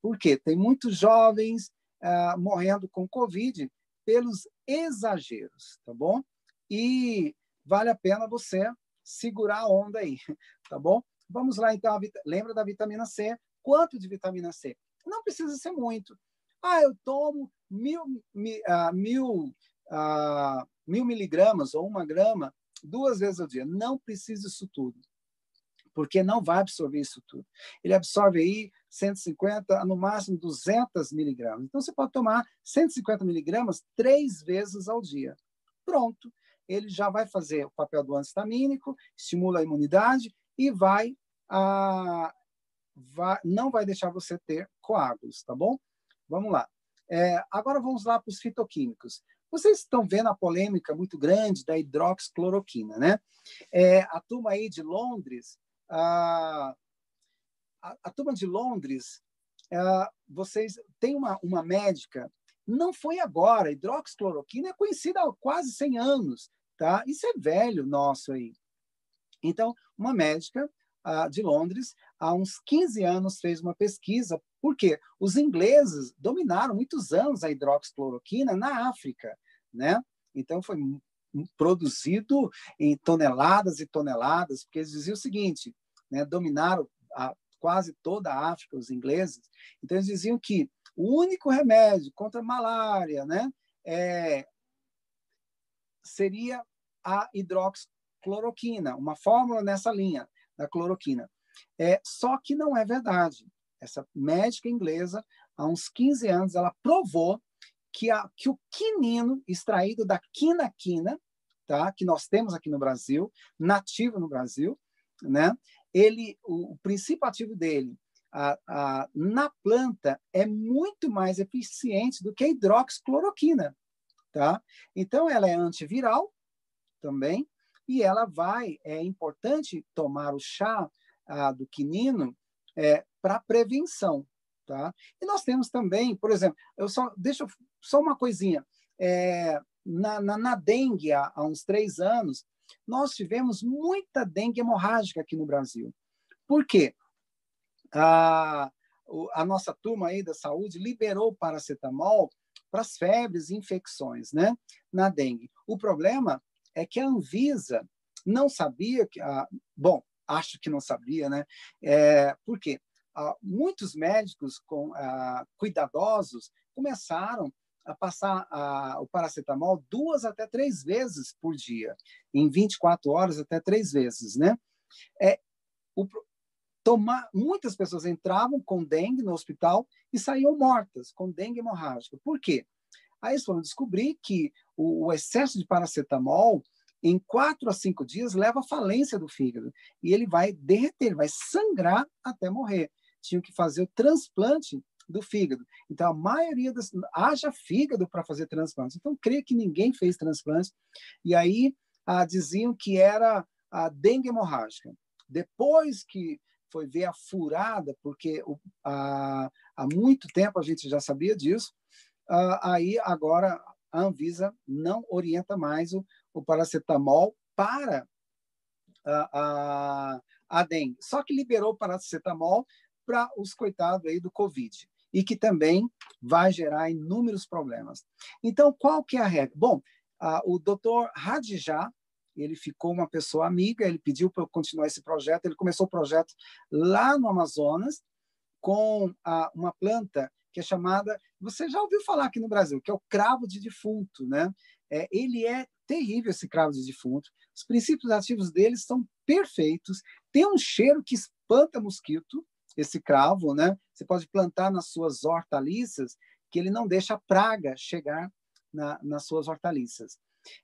Por quê? Tem muitos jovens ah, morrendo com Covid pelos exageros, tá bom? E vale a pena você segurar a onda aí, tá bom? Vamos lá, então. Lembra da vitamina C? Quanto de vitamina C? Não precisa ser muito. Ah, eu tomo mil, mil, uh, mil, uh, mil miligramas ou uma grama duas vezes ao dia. Não precisa isso tudo, porque não vai absorver isso tudo. Ele absorve aí 150, no máximo 200 miligramas. Então, você pode tomar 150 miligramas três vezes ao dia. Pronto. Ele já vai fazer o papel do antistamínico, estimula a imunidade e vai, ah, vai não vai deixar você ter coágulos, tá bom? Vamos lá. É, agora vamos lá para os fitoquímicos. Vocês estão vendo a polêmica muito grande da hidroxicloroquina, né? É, a turma aí de Londres, a, a, a turma de Londres, é, vocês tem uma, uma médica, não foi agora, hidroxicloroquina é conhecida há quase 100 anos, tá? Isso é velho nosso aí. Então, uma médica uh, de Londres, há uns 15 anos, fez uma pesquisa, porque os ingleses dominaram muitos anos a hidroxicloroquina na África, né? Então, foi produzido em toneladas e toneladas, porque eles diziam o seguinte, né? dominaram a, quase toda a África, os ingleses, então eles diziam que o único remédio contra a malária né? É, seria a hidroxicloroquina, cloroquina, uma fórmula nessa linha da cloroquina. É, só que não é verdade. Essa médica inglesa, há uns 15 anos, ela provou que, a, que o quinino extraído da quinaquina, tá, que nós temos aqui no Brasil, nativo no Brasil, né, ele, o, o princípio ativo dele a, a, na planta é muito mais eficiente do que a hidroxicloroquina. Tá? Então, ela é antiviral também, e ela vai, é importante tomar o chá ah, do quinino é, para prevenção, tá? E nós temos também, por exemplo, eu só deixa só uma coisinha, é, na, na, na, dengue há, há uns três anos nós tivemos muita dengue hemorrágica aqui no Brasil. Por quê? A, a nossa turma aí da saúde liberou paracetamol para as febres e infecções, né? Na dengue. O problema é que a Anvisa não sabia que. Ah, bom, acho que não sabia, né? É, por quê? Muitos médicos com, cuidadosos começaram a passar ah, o paracetamol duas até três vezes por dia, em 24 horas até três vezes, né? É, o, tomar, muitas pessoas entravam com dengue no hospital e saíam mortas com dengue hemorrágica. Por quê? Aí eles foram descobrir que o, o excesso de paracetamol, em quatro a cinco dias, leva à falência do fígado. E ele vai derreter, vai sangrar até morrer. Tinham que fazer o transplante do fígado. Então, a maioria das. haja fígado para fazer transplante. Então, creio que ninguém fez transplante. E aí ah, diziam que era a dengue hemorrágica. Depois que foi ver a furada, porque o, a, há muito tempo a gente já sabia disso, uh, aí agora a Anvisa não orienta mais o, o paracetamol para a, a, a dengue. Só que liberou o paracetamol para os coitados aí do Covid. e que também vai gerar inúmeros problemas. Então, qual que é a regra? Bom, o doutor Radijá, ele ficou uma pessoa amiga, ele pediu para eu continuar esse projeto, ele começou o projeto lá no Amazonas com uma planta que é chamada, você já ouviu falar aqui no Brasil, que é o cravo de defunto, né? É, ele é terrível esse cravo de defunto. Os princípios ativos dele são perfeitos. Tem um cheiro que espanta mosquito, esse cravo, né? Você pode plantar nas suas hortaliças, que ele não deixa a praga chegar na, nas suas hortaliças.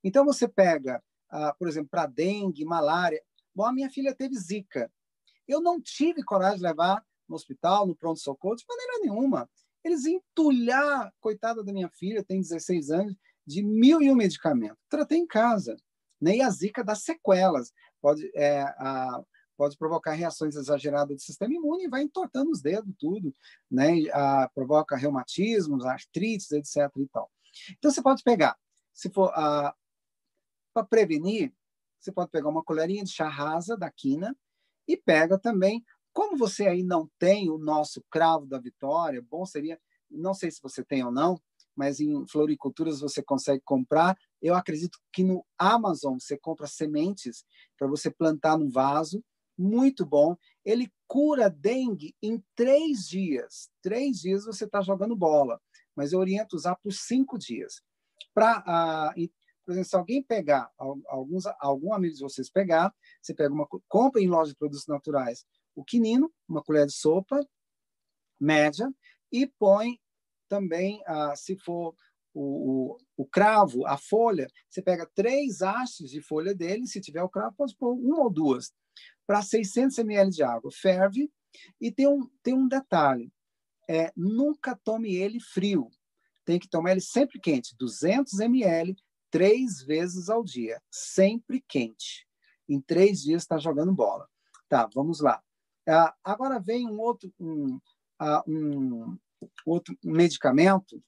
Então você pega, ah, por exemplo, para dengue, malária. Bom, a minha filha teve zika. Eu não tive coragem de levar no hospital, no pronto-socorro, de maneira nenhuma. Eles entulhar, coitada da minha filha, tem 16 anos, de mil e um medicamentos. Tratei em casa. Né? a zika dá sequelas. Pode, é, a, pode provocar reações exageradas do sistema imune e vai entortando os dedos, tudo. Né? A, provoca reumatismos, artrites, etc. E tal. Então, você pode pegar, se for para prevenir, você pode pegar uma colherinha de chá rasa da quina e pega também como você aí não tem o nosso cravo da vitória, bom seria, não sei se você tem ou não, mas em floriculturas você consegue comprar. Eu acredito que no Amazon você compra sementes para você plantar no vaso, muito bom. Ele cura dengue em três dias. Três dias você está jogando bola, mas eu oriento usar por cinco dias. Para, uh, por exemplo, se alguém pegar, alguns, algum amigo de vocês pegar, você pega uma compra em loja de produtos naturais o quinino, uma colher de sopa média, e põe também, ah, se for o, o, o, cravo, a folha, você pega três hastes de folha dele, se tiver o cravo, pode pôr uma ou duas, para 600 ml de água. Ferve, e tem um, tem um detalhe, é, nunca tome ele frio, tem que tomar ele sempre quente, 200 ml, três vezes ao dia, sempre quente. Em três dias está jogando bola. Tá, vamos lá. Ah, agora vem um outro, um, ah, um, outro medicamento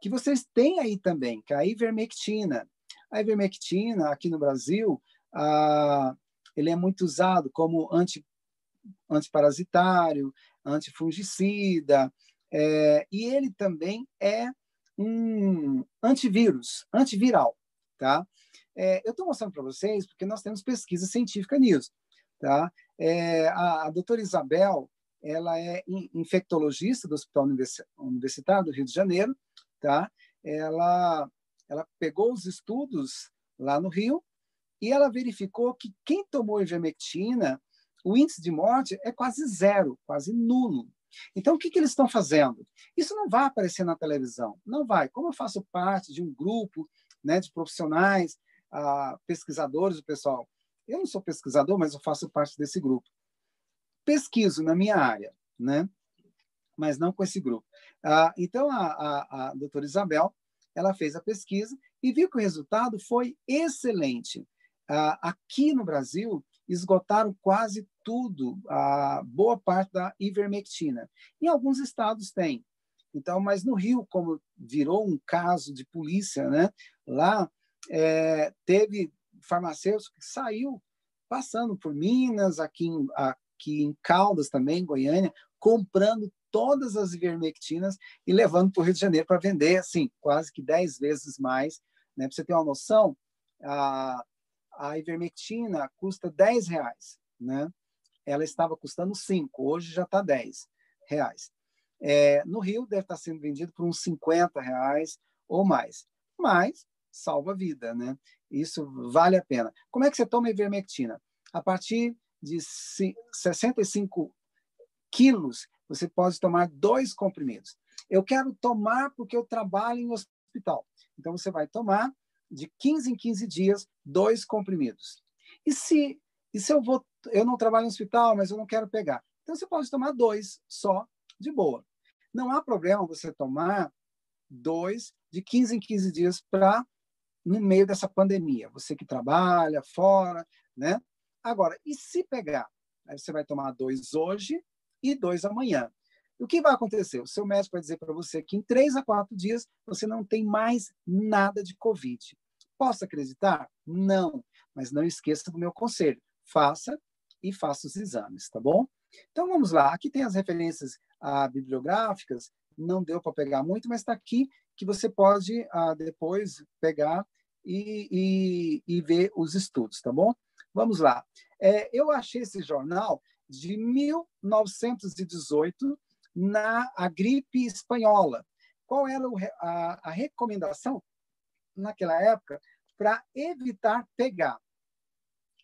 que vocês têm aí também, que é a ivermectina. A ivermectina, aqui no Brasil, ah, ele é muito usado como anti, antiparasitário, antifungicida, é, e ele também é um antivírus, antiviral, tá? É, eu estou mostrando para vocês porque nós temos pesquisa científica nisso, tá? É, a, a doutora Isabel, ela é infectologista do Hospital Universitário do Rio de Janeiro, tá? Ela, ela pegou os estudos lá no Rio e ela verificou que quem tomou ivermectina, o índice de morte é quase zero, quase nulo. Então, o que, que eles estão fazendo? Isso não vai aparecer na televisão, não vai. Como eu faço parte de um grupo né, de profissionais, pesquisadores, o pessoal eu não sou pesquisador, mas eu faço parte desse grupo. Pesquiso na minha área, né? mas não com esse grupo. Ah, então, a, a, a doutora Isabel ela fez a pesquisa e viu que o resultado foi excelente. Ah, aqui no Brasil, esgotaram quase tudo, a boa parte da ivermectina. Em alguns estados tem. Então, mas no Rio, como virou um caso de polícia, né? Lá é, teve farmacêutico que saiu passando por Minas, aqui em, aqui em Caldas também, Goiânia, comprando todas as ivermectinas e levando para o Rio de Janeiro para vender, assim, quase que 10 vezes mais. Né? Para você ter uma noção, a, a ivermectina custa 10 reais. Né? Ela estava custando 5, hoje já está 10 reais. É, no Rio deve estar sendo vendido por uns 50 reais ou mais. Mas salva vida, né? Isso vale a pena. Como é que você toma ivermectina? A partir de 65 quilos, você pode tomar dois comprimidos. Eu quero tomar porque eu trabalho em hospital. Então, você vai tomar de 15 em 15 dias dois comprimidos. E se, e se eu, vou, eu não trabalho em hospital, mas eu não quero pegar? Então, você pode tomar dois só, de boa. Não há problema você tomar dois de 15 em 15 dias para no meio dessa pandemia. Você que trabalha fora, né? Agora, e se pegar? Aí você vai tomar dois hoje e dois amanhã. O que vai acontecer? O seu médico vai dizer para você que em três a quatro dias você não tem mais nada de Covid. Posso acreditar? Não. Mas não esqueça do meu conselho. Faça e faça os exames, tá bom? Então vamos lá. Aqui tem as referências ah, bibliográficas não deu para pegar muito, mas está aqui que você pode ah, depois pegar e, e, e, ver os estudos, tá bom? Vamos lá. É, eu achei esse jornal de 1918 na a gripe espanhola. Qual era a, a recomendação naquela época para evitar pegar?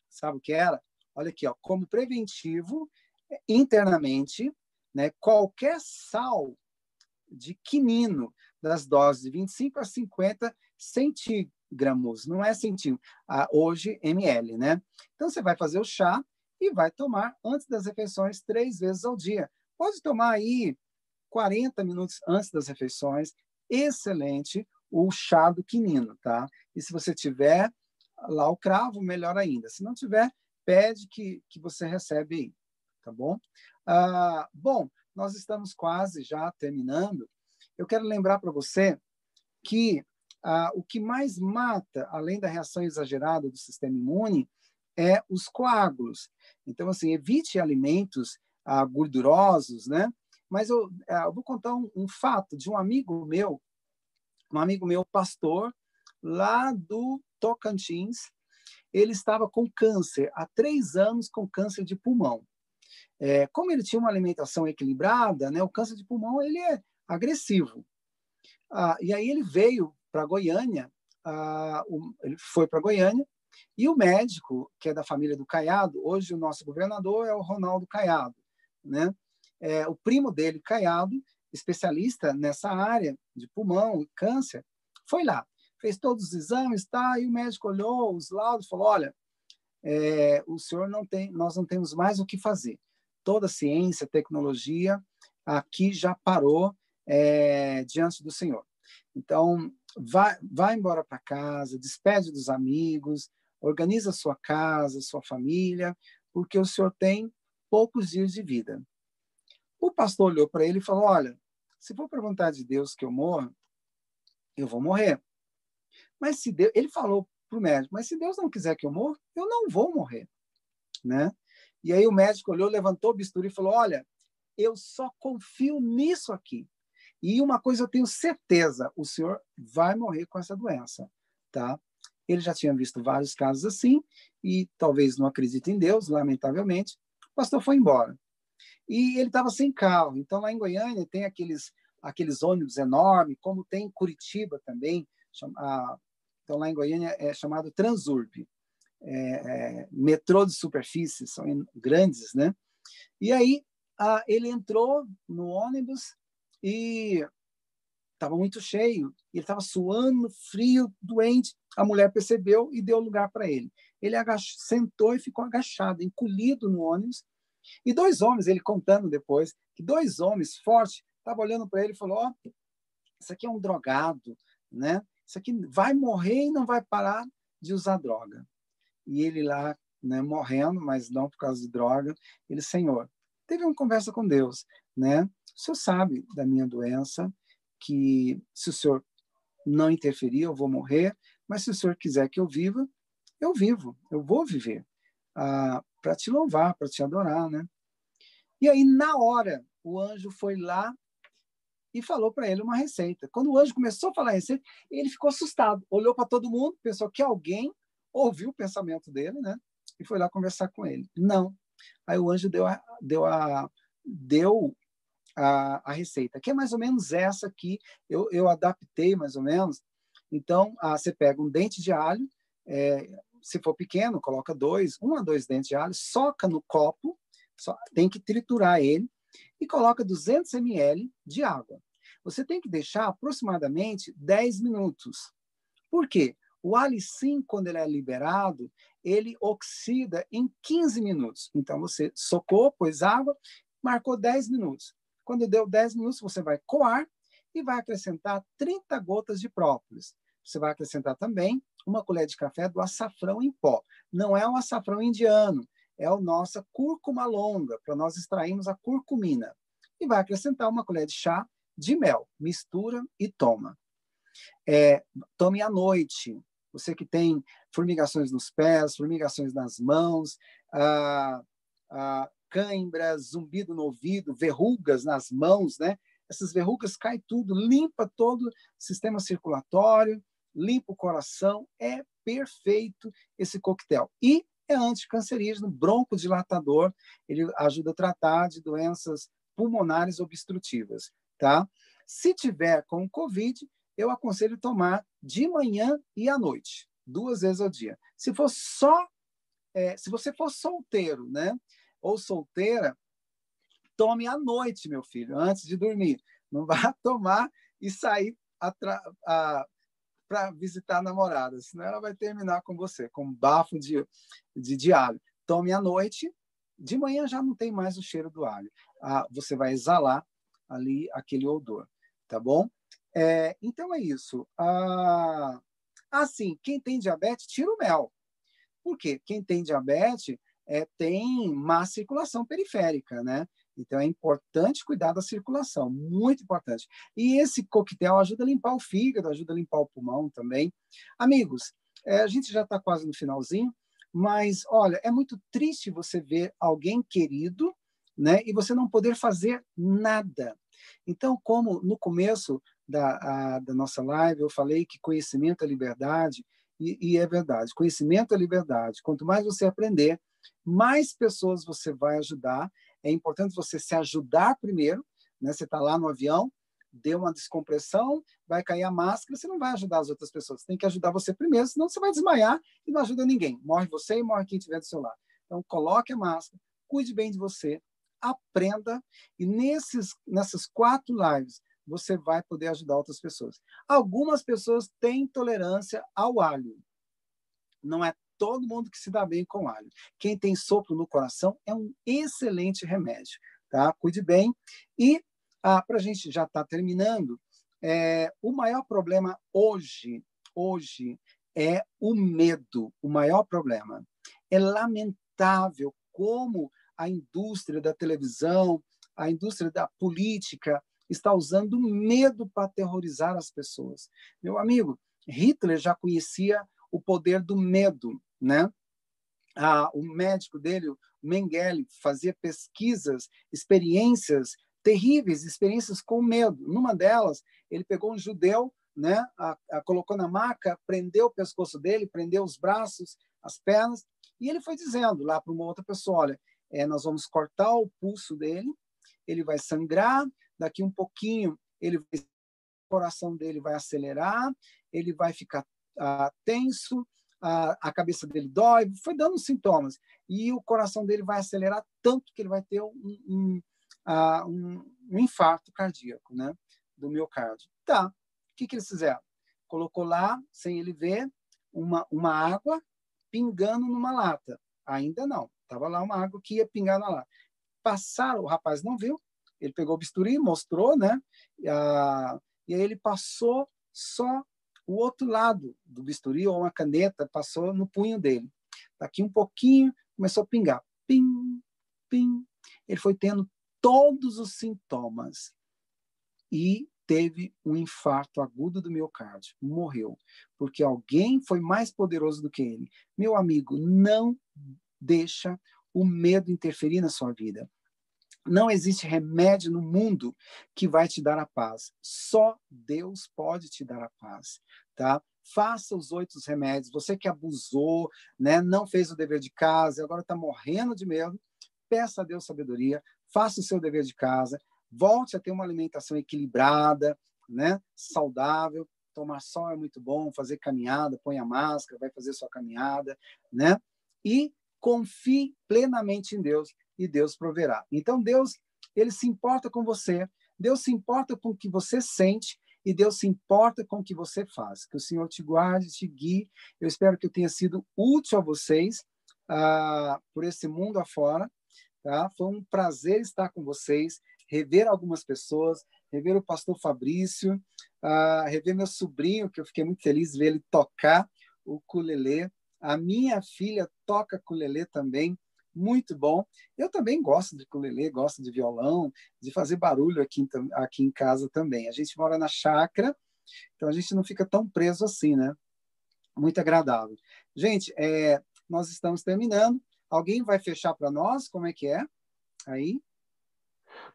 Sabe o que era? Olha aqui, ó, como preventivo internamente, né, qualquer sal de quinino das doses de 25 a 50 centígramas, não é centímetro, ah, hoje ml, né? Então você vai fazer o chá e vai tomar antes das refeições três vezes ao dia. Pode tomar aí 40 minutos antes das refeições. Excelente o chá do quinino, tá? E se você tiver lá o cravo, melhor ainda. Se não tiver, pede que, que você recebe aí, tá bom? Ah, bom, nós estamos quase já terminando. Eu quero lembrar para você que ah, o que mais mata, além da reação exagerada do sistema imune, é os coágulos. Então, assim, evite alimentos ah, gordurosos, né? Mas eu, eu vou contar um, um, fato de um amigo meu, um amigo meu, pastor, lá do Tocantins. Ele estava com câncer, há três anos com câncer de pulmão. É, como ele tinha uma alimentação equilibrada, né, o câncer de pulmão ele é agressivo. Ah, e aí ele veio para Goiânia, ah, o, ele foi para Goiânia, e o médico, que é da família do Caiado, hoje o nosso governador é o Ronaldo Caiado, né? É, o primo dele, Caiado, especialista nessa área de pulmão e câncer, foi lá, fez todos os exames, tá? E o médico olhou os laudos, falou: olha, é, o senhor não tem, nós não temos mais o que fazer toda a ciência, tecnologia, aqui já parou é, diante do Senhor. Então, vai, vai embora para casa, despede dos amigos, organiza sua casa, sua família, porque o Senhor tem poucos dias de vida. O pastor olhou para ele e falou: Olha, se for para a vontade de Deus que eu morra, eu vou morrer. Mas se Deus, ele falou para o médico: Mas se Deus não quiser que eu morra, eu não vou morrer, né? E aí o médico olhou, levantou o bisturi e falou: Olha, eu só confio nisso aqui. E uma coisa eu tenho certeza: o senhor vai morrer com essa doença, tá? Ele já tinha visto vários casos assim e talvez não acredite em Deus, lamentavelmente. O pastor foi embora. E ele estava sem carro. Então, lá em Goiânia, tem aqueles, aqueles ônibus enormes, como tem em Curitiba também. Então, lá em Goiânia é chamado Transurb é, é, metrô de superfície, são grandes, né? E aí a, ele entrou no ônibus e estava muito cheio, ele estava suando, frio, doente. A mulher percebeu e deu lugar para ele. Ele agach... sentou e ficou agachado, encolhido no ônibus. E dois homens, ele contando depois, que dois homens fortes estavam olhando para ele e falou: "Ó, oh, isso aqui é um drogado, né? Isso aqui vai morrer e não vai parar de usar droga e ele lá, né, morrendo, mas não por causa de droga. Ele, Senhor, teve uma conversa com Deus, né? O Senhor sabe da minha doença, que se o Senhor não interferir, eu vou morrer, mas se o Senhor quiser que eu viva, eu vivo, eu vou viver, ah, para te louvar, para te adorar, né? E aí, na hora, o anjo foi lá e falou para ele uma receita. Quando o anjo começou a falar a receita, ele ficou assustado, olhou para todo mundo, pensou que alguém ouviu o pensamento dele, né? E foi lá conversar com ele. Não. Aí o anjo deu a, deu a, deu a, a receita, que é mais ou menos essa aqui. Eu, eu adaptei mais ou menos. Então, você pega um dente de alho, é, se for pequeno, coloca dois, um a dois dentes de alho, soca no copo, só, tem que triturar ele e coloca 200 ml de água. Você tem que deixar aproximadamente 10 minutos. Por quê? O alicim, quando ele é liberado, ele oxida em 15 minutos. Então, você socou, pôs água, marcou 10 minutos. Quando deu 10 minutos, você vai coar e vai acrescentar 30 gotas de própolis. Você vai acrescentar também uma colher de café do açafrão em pó. Não é o açafrão indiano, é a nossa cúrcuma longa, para nós extrairmos a curcumina. E vai acrescentar uma colher de chá de mel. Mistura e toma. É, tome à noite você que tem formigações nos pés, formigações nas mãos, ah, ah, cãibras, zumbido no ouvido, verrugas nas mãos, né? essas verrugas cai tudo, limpa todo o sistema circulatório, limpa o coração, é perfeito esse coquetel. E é anticancerígeno, broncodilatador, ele ajuda a tratar de doenças pulmonares obstrutivas, tá? Se tiver com COVID, eu aconselho tomar de manhã e à noite, duas vezes ao dia. Se for só, é, se você for solteiro, né, ou solteira, tome à noite, meu filho, antes de dormir. Não vá tomar e sair para visitar a namorada, senão ela vai terminar com você, com um bafo de, de, de alho. Tome à noite, de manhã já não tem mais o cheiro do alho. Ah, você vai exalar ali aquele odor, tá bom? É, então é isso. Ah, assim, quem tem diabetes, tira o mel. Por quê? Quem tem diabetes é, tem má circulação periférica, né? Então é importante cuidar da circulação, muito importante. E esse coquetel ajuda a limpar o fígado, ajuda a limpar o pulmão também. Amigos, é, a gente já está quase no finalzinho, mas olha, é muito triste você ver alguém querido, né, e você não poder fazer nada. Então, como no começo da, a, da nossa live eu falei que conhecimento é liberdade, e, e é verdade, conhecimento é liberdade. Quanto mais você aprender, mais pessoas você vai ajudar. É importante você se ajudar primeiro, né? Você está lá no avião, deu uma descompressão, vai cair a máscara, você não vai ajudar as outras pessoas. Você tem que ajudar você primeiro, senão você vai desmaiar e não ajuda ninguém. Morre você e morre quem estiver do seu lado. Então, coloque a máscara, cuide bem de você, aprenda e nesses nessas quatro lives você vai poder ajudar outras pessoas. Algumas pessoas têm tolerância ao alho. Não é todo mundo que se dá bem com alho. Quem tem sopro no coração é um excelente remédio, tá? Cuide bem. E ah, para a gente já estar tá terminando, é, o maior problema hoje, hoje é o medo. O maior problema é lamentável como a indústria da televisão, a indústria da política está usando medo para aterrorizar as pessoas. Meu amigo, Hitler já conhecia o poder do medo né? Ah, o médico dele, Mengele, fazia pesquisas, experiências terríveis, experiências com medo. Numa delas, ele pegou um judeu, né, a, a, colocou na maca, prendeu o pescoço dele, prendeu os braços, as pernas, e ele foi dizendo lá para uma outra pessoa: olha, é, nós vamos cortar o pulso dele, ele vai sangrar, daqui um pouquinho ele o coração dele vai acelerar, ele vai ficar ah, tenso, a, a cabeça dele dói, foi dando sintomas. E o coração dele vai acelerar tanto que ele vai ter um, um, uh, um, um infarto cardíaco, né? Do miocárdio. Tá. O que, que eles fizeram? Colocou lá, sem ele ver, uma, uma água pingando numa lata. Ainda não. Estava lá uma água que ia pingar na lata. Passaram, o rapaz não viu, ele pegou o bisturi, mostrou, né? E, a, e aí ele passou só o outro lado do bisturi ou uma caneta passou no punho dele. Daqui um pouquinho começou a pingar. Pim, pim. Ele foi tendo todos os sintomas e teve um infarto agudo do miocárdio. Morreu. Porque alguém foi mais poderoso do que ele. Meu amigo, não deixa o medo interferir na sua vida. Não existe remédio no mundo que vai te dar a paz. Só Deus pode te dar a paz, tá? Faça os oito remédios. Você que abusou, né, não fez o dever de casa, agora está morrendo de medo, peça a Deus sabedoria, faça o seu dever de casa, volte a ter uma alimentação equilibrada, né, saudável. Tomar sol é muito bom, fazer caminhada, põe a máscara, vai fazer sua caminhada, né? E confie plenamente em Deus e Deus proverá. Então Deus, ele se importa com você, Deus se importa com o que você sente e Deus se importa com o que você faz. Que o Senhor te guarde, te guie. Eu espero que eu tenha sido útil a vocês uh, por esse mundo afora. Tá? Foi um prazer estar com vocês, rever algumas pessoas, rever o pastor Fabrício, uh, rever meu sobrinho, que eu fiquei muito feliz de ver ele tocar o ukulele. A minha filha toca ukulele também muito bom. Eu também gosto de ukulele, gosto de violão, de fazer barulho aqui, aqui em casa também. A gente mora na chácara, então a gente não fica tão preso assim, né? Muito agradável. Gente, é, nós estamos terminando. Alguém vai fechar para nós? Como é que é? Aí?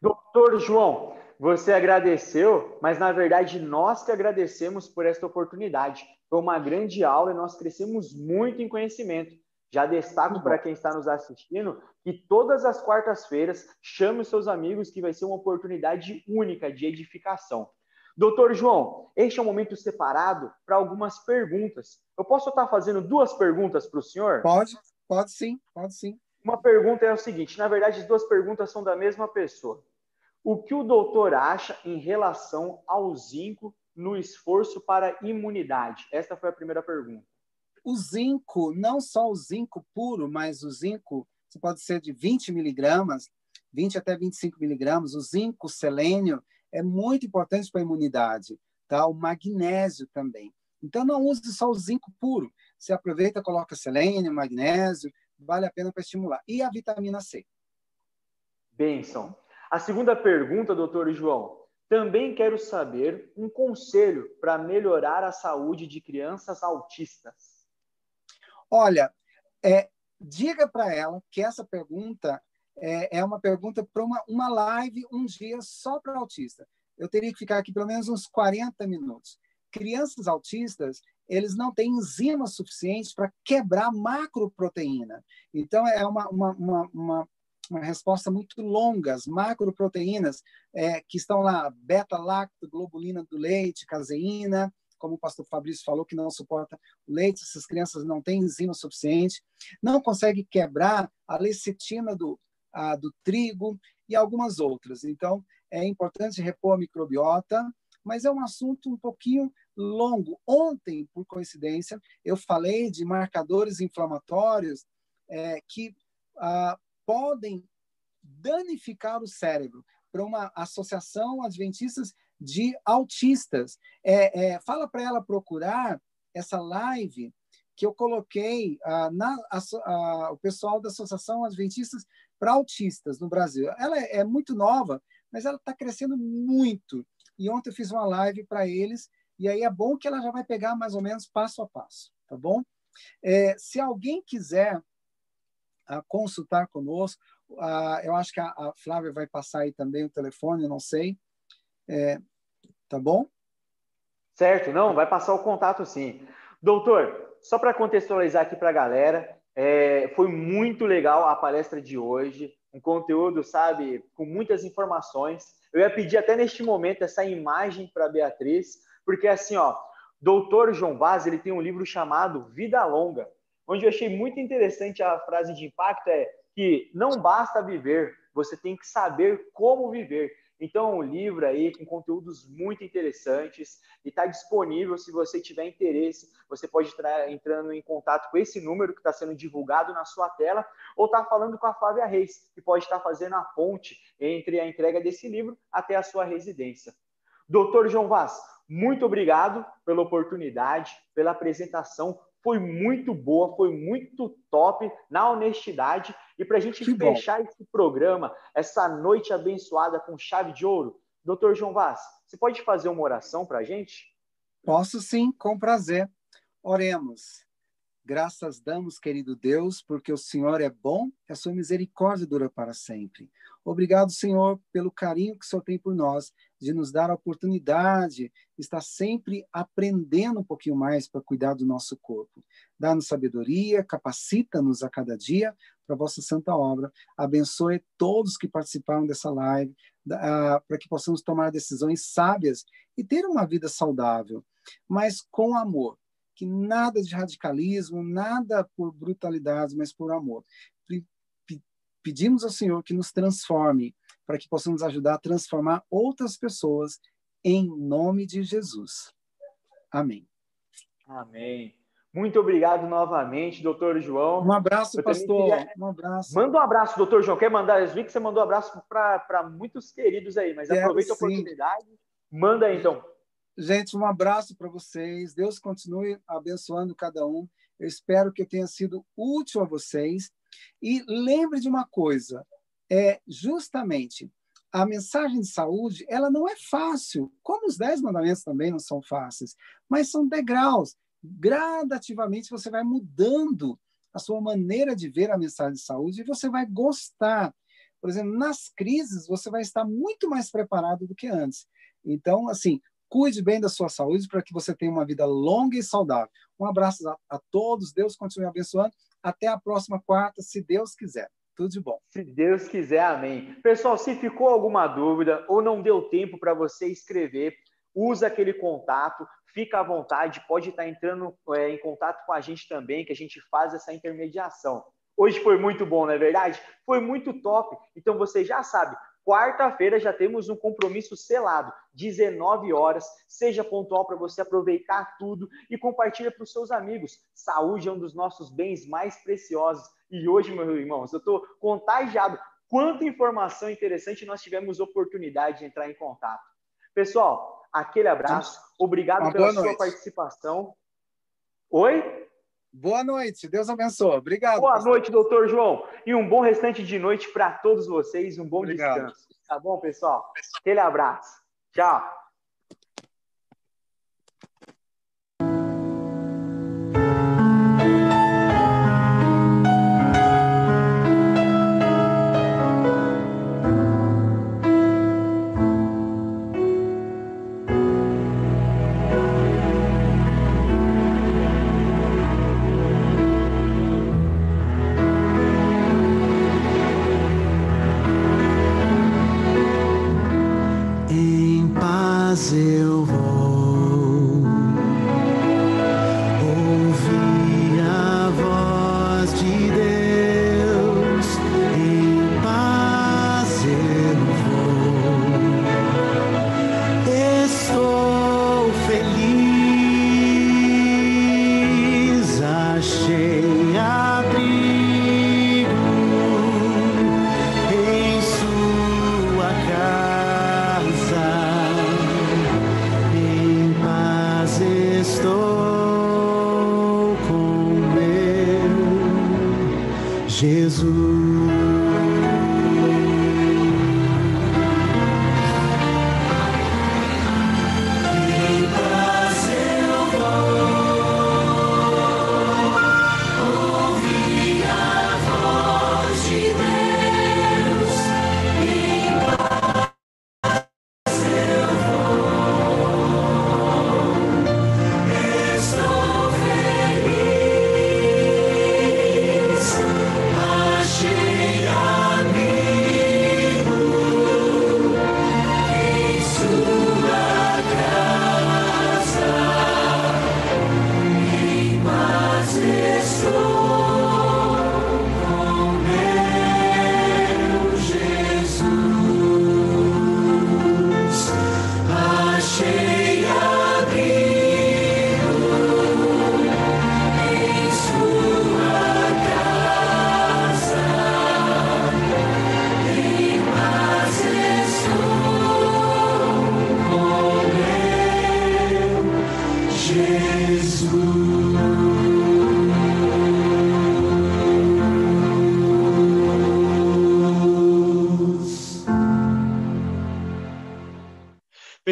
Doutor João, Você agradeceu, mas na verdade nós que agradecemos por esta oportunidade. Foi uma grande aula e nós crescemos muito em conhecimento. Já destaco para quem está nos assistindo que todas as quartas-feiras chame os seus amigos, que vai ser uma oportunidade única de edificação. Doutor João, este é um momento separado para algumas perguntas. Eu posso estar fazendo duas perguntas para o senhor? Pode, pode sim, pode sim. Uma pergunta é o seguinte: na verdade, as duas perguntas são da mesma pessoa. O que o doutor acha em relação ao zinco no esforço para imunidade? Esta foi a primeira pergunta. O zinco, não só o zinco puro, mas o zinco, você pode ser de 20 miligramas, 20 até 25 miligramas, o zinco, o selênio, é muito importante para a imunidade, tá? O magnésio também. Então, não use só o zinco puro. Você aproveita, coloca selênio, magnésio, vale a pena para estimular. E a vitamina C. Benção. A segunda pergunta, doutor João. Também quero saber um conselho para melhorar a saúde de crianças autistas. Olha, é, diga para ela que essa pergunta é, é uma pergunta para uma, uma live um dia só para autista. Eu teria que ficar aqui pelo menos uns 40 minutos. Crianças autistas, eles não têm enzimas suficientes para quebrar macroproteína. Então, é uma, uma, uma, uma, uma resposta muito longa. As macroproteínas é, que estão lá, beta-lacto, globulina do leite, caseína, como o pastor Fabrício falou, que não suporta leite, essas crianças não têm enzima suficiente, não consegue quebrar a lecitina do, a, do trigo e algumas outras. Então, é importante repor a microbiota, mas é um assunto um pouquinho longo. Ontem, por coincidência, eu falei de marcadores inflamatórios é, que ah, podem danificar o cérebro para uma associação adventistas de autistas. É, é, fala para ela procurar essa live que eu coloquei ah, na a, a, o pessoal da Associação Adventistas para Autistas no Brasil. Ela é, é muito nova, mas ela está crescendo muito. E ontem eu fiz uma live para eles, e aí é bom que ela já vai pegar mais ou menos passo a passo, tá bom? É, se alguém quiser ah, consultar conosco, ah, eu acho que a, a, Flávia vai passar aí também o telefone, não sei. É, tá bom? Certo, não, vai passar o contato sim. Doutor, só para contextualizar aqui para a galera, é, foi muito legal a palestra de hoje, um conteúdo, sabe, com muitas informações. Eu ia pedir até neste momento essa imagem para Beatriz, porque assim, ó, doutor João Vaz, ele tem um livro chamado Vida Longa, onde eu achei muito interessante a frase de impacto é que não basta viver, você tem que saber como viver. Então, um livro aí com conteúdos muito interessantes e está disponível. Se você tiver interesse, você pode estar entrando em contato com esse número que está sendo divulgado na sua tela ou estar tá falando com a Flávia Reis, que pode estar fazendo a ponte entre a entrega desse livro até a sua residência. Doutor João Vaz, muito obrigado pela oportunidade, pela apresentação foi muito boa, foi muito top na honestidade. E para a gente que fechar bom. esse programa, essa noite abençoada com chave de ouro, doutor João Vaz, você pode fazer uma oração para a gente? Posso sim, com prazer. Oremos. Graças damos, querido Deus, porque o Senhor é bom e a sua misericórdia dura para sempre. Obrigado, Senhor, pelo carinho que o Senhor tem por nós, de nos dar a oportunidade de estar sempre aprendendo um pouquinho mais para cuidar do nosso corpo. Dá-nos sabedoria, capacita-nos a cada dia para a vossa santa obra. Abençoe todos que participaram dessa live, para que possamos tomar decisões sábias e ter uma vida saudável, mas com amor que nada de radicalismo, nada por brutalidade, mas por amor. Pedimos ao Senhor que nos transforme, para que possamos ajudar a transformar outras pessoas, em nome de Jesus. Amém. Amém. Muito obrigado novamente, doutor João. Um abraço, pastor. Queria... Um abraço. Manda um abraço, doutor João. Quer mandar? Eu vi que você mandou um abraço para muitos queridos aí, mas Quero aproveita sim. a oportunidade. Manda aí, então. Gente, um abraço para vocês. Deus continue abençoando cada um. Eu espero que tenha sido útil a vocês. E lembre de uma coisa: é justamente a mensagem de saúde, ela não é fácil, como os dez mandamentos também não são fáceis, mas são degraus. Gradativamente você vai mudando a sua maneira de ver a mensagem de saúde e você vai gostar. por exemplo, nas crises, você vai estar muito mais preparado do que antes. Então, assim, cuide bem da sua saúde para que você tenha uma vida longa e saudável. Um abraço a, a todos, Deus continue abençoando. Até a próxima quarta, se Deus quiser. Tudo de bom. Se Deus quiser, amém. Pessoal, se ficou alguma dúvida ou não deu tempo para você escrever, usa aquele contato, fica à vontade, pode estar entrando é, em contato com a gente também, que a gente faz essa intermediação. Hoje foi muito bom, não é verdade? Foi muito top. Então você já sabe, quarta-feira já temos um compromisso selado, 19 horas. Seja pontual para você aproveitar tudo e compartilha para os seus amigos. Saúde é um dos nossos bens mais preciosos. E hoje, meus irmãos, eu estou contagiado. Quanta informação interessante nós tivemos oportunidade de entrar em contato. Pessoal, aquele abraço. Obrigado Uma pela sua noite. participação. Oi? Boa noite, Deus abençoe. Obrigado. Boa pastor. noite, doutor João. E um bom restante de noite para todos vocês. Um bom Obrigado. descanso. Tá bom, pessoal? Aquele abraço. Tchau.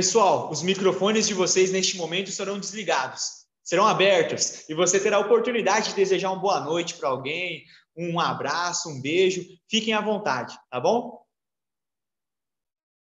Pessoal, os microfones de vocês neste momento serão desligados, serão abertos e você terá a oportunidade de desejar uma boa noite para alguém, um abraço, um beijo. Fiquem à vontade, tá bom?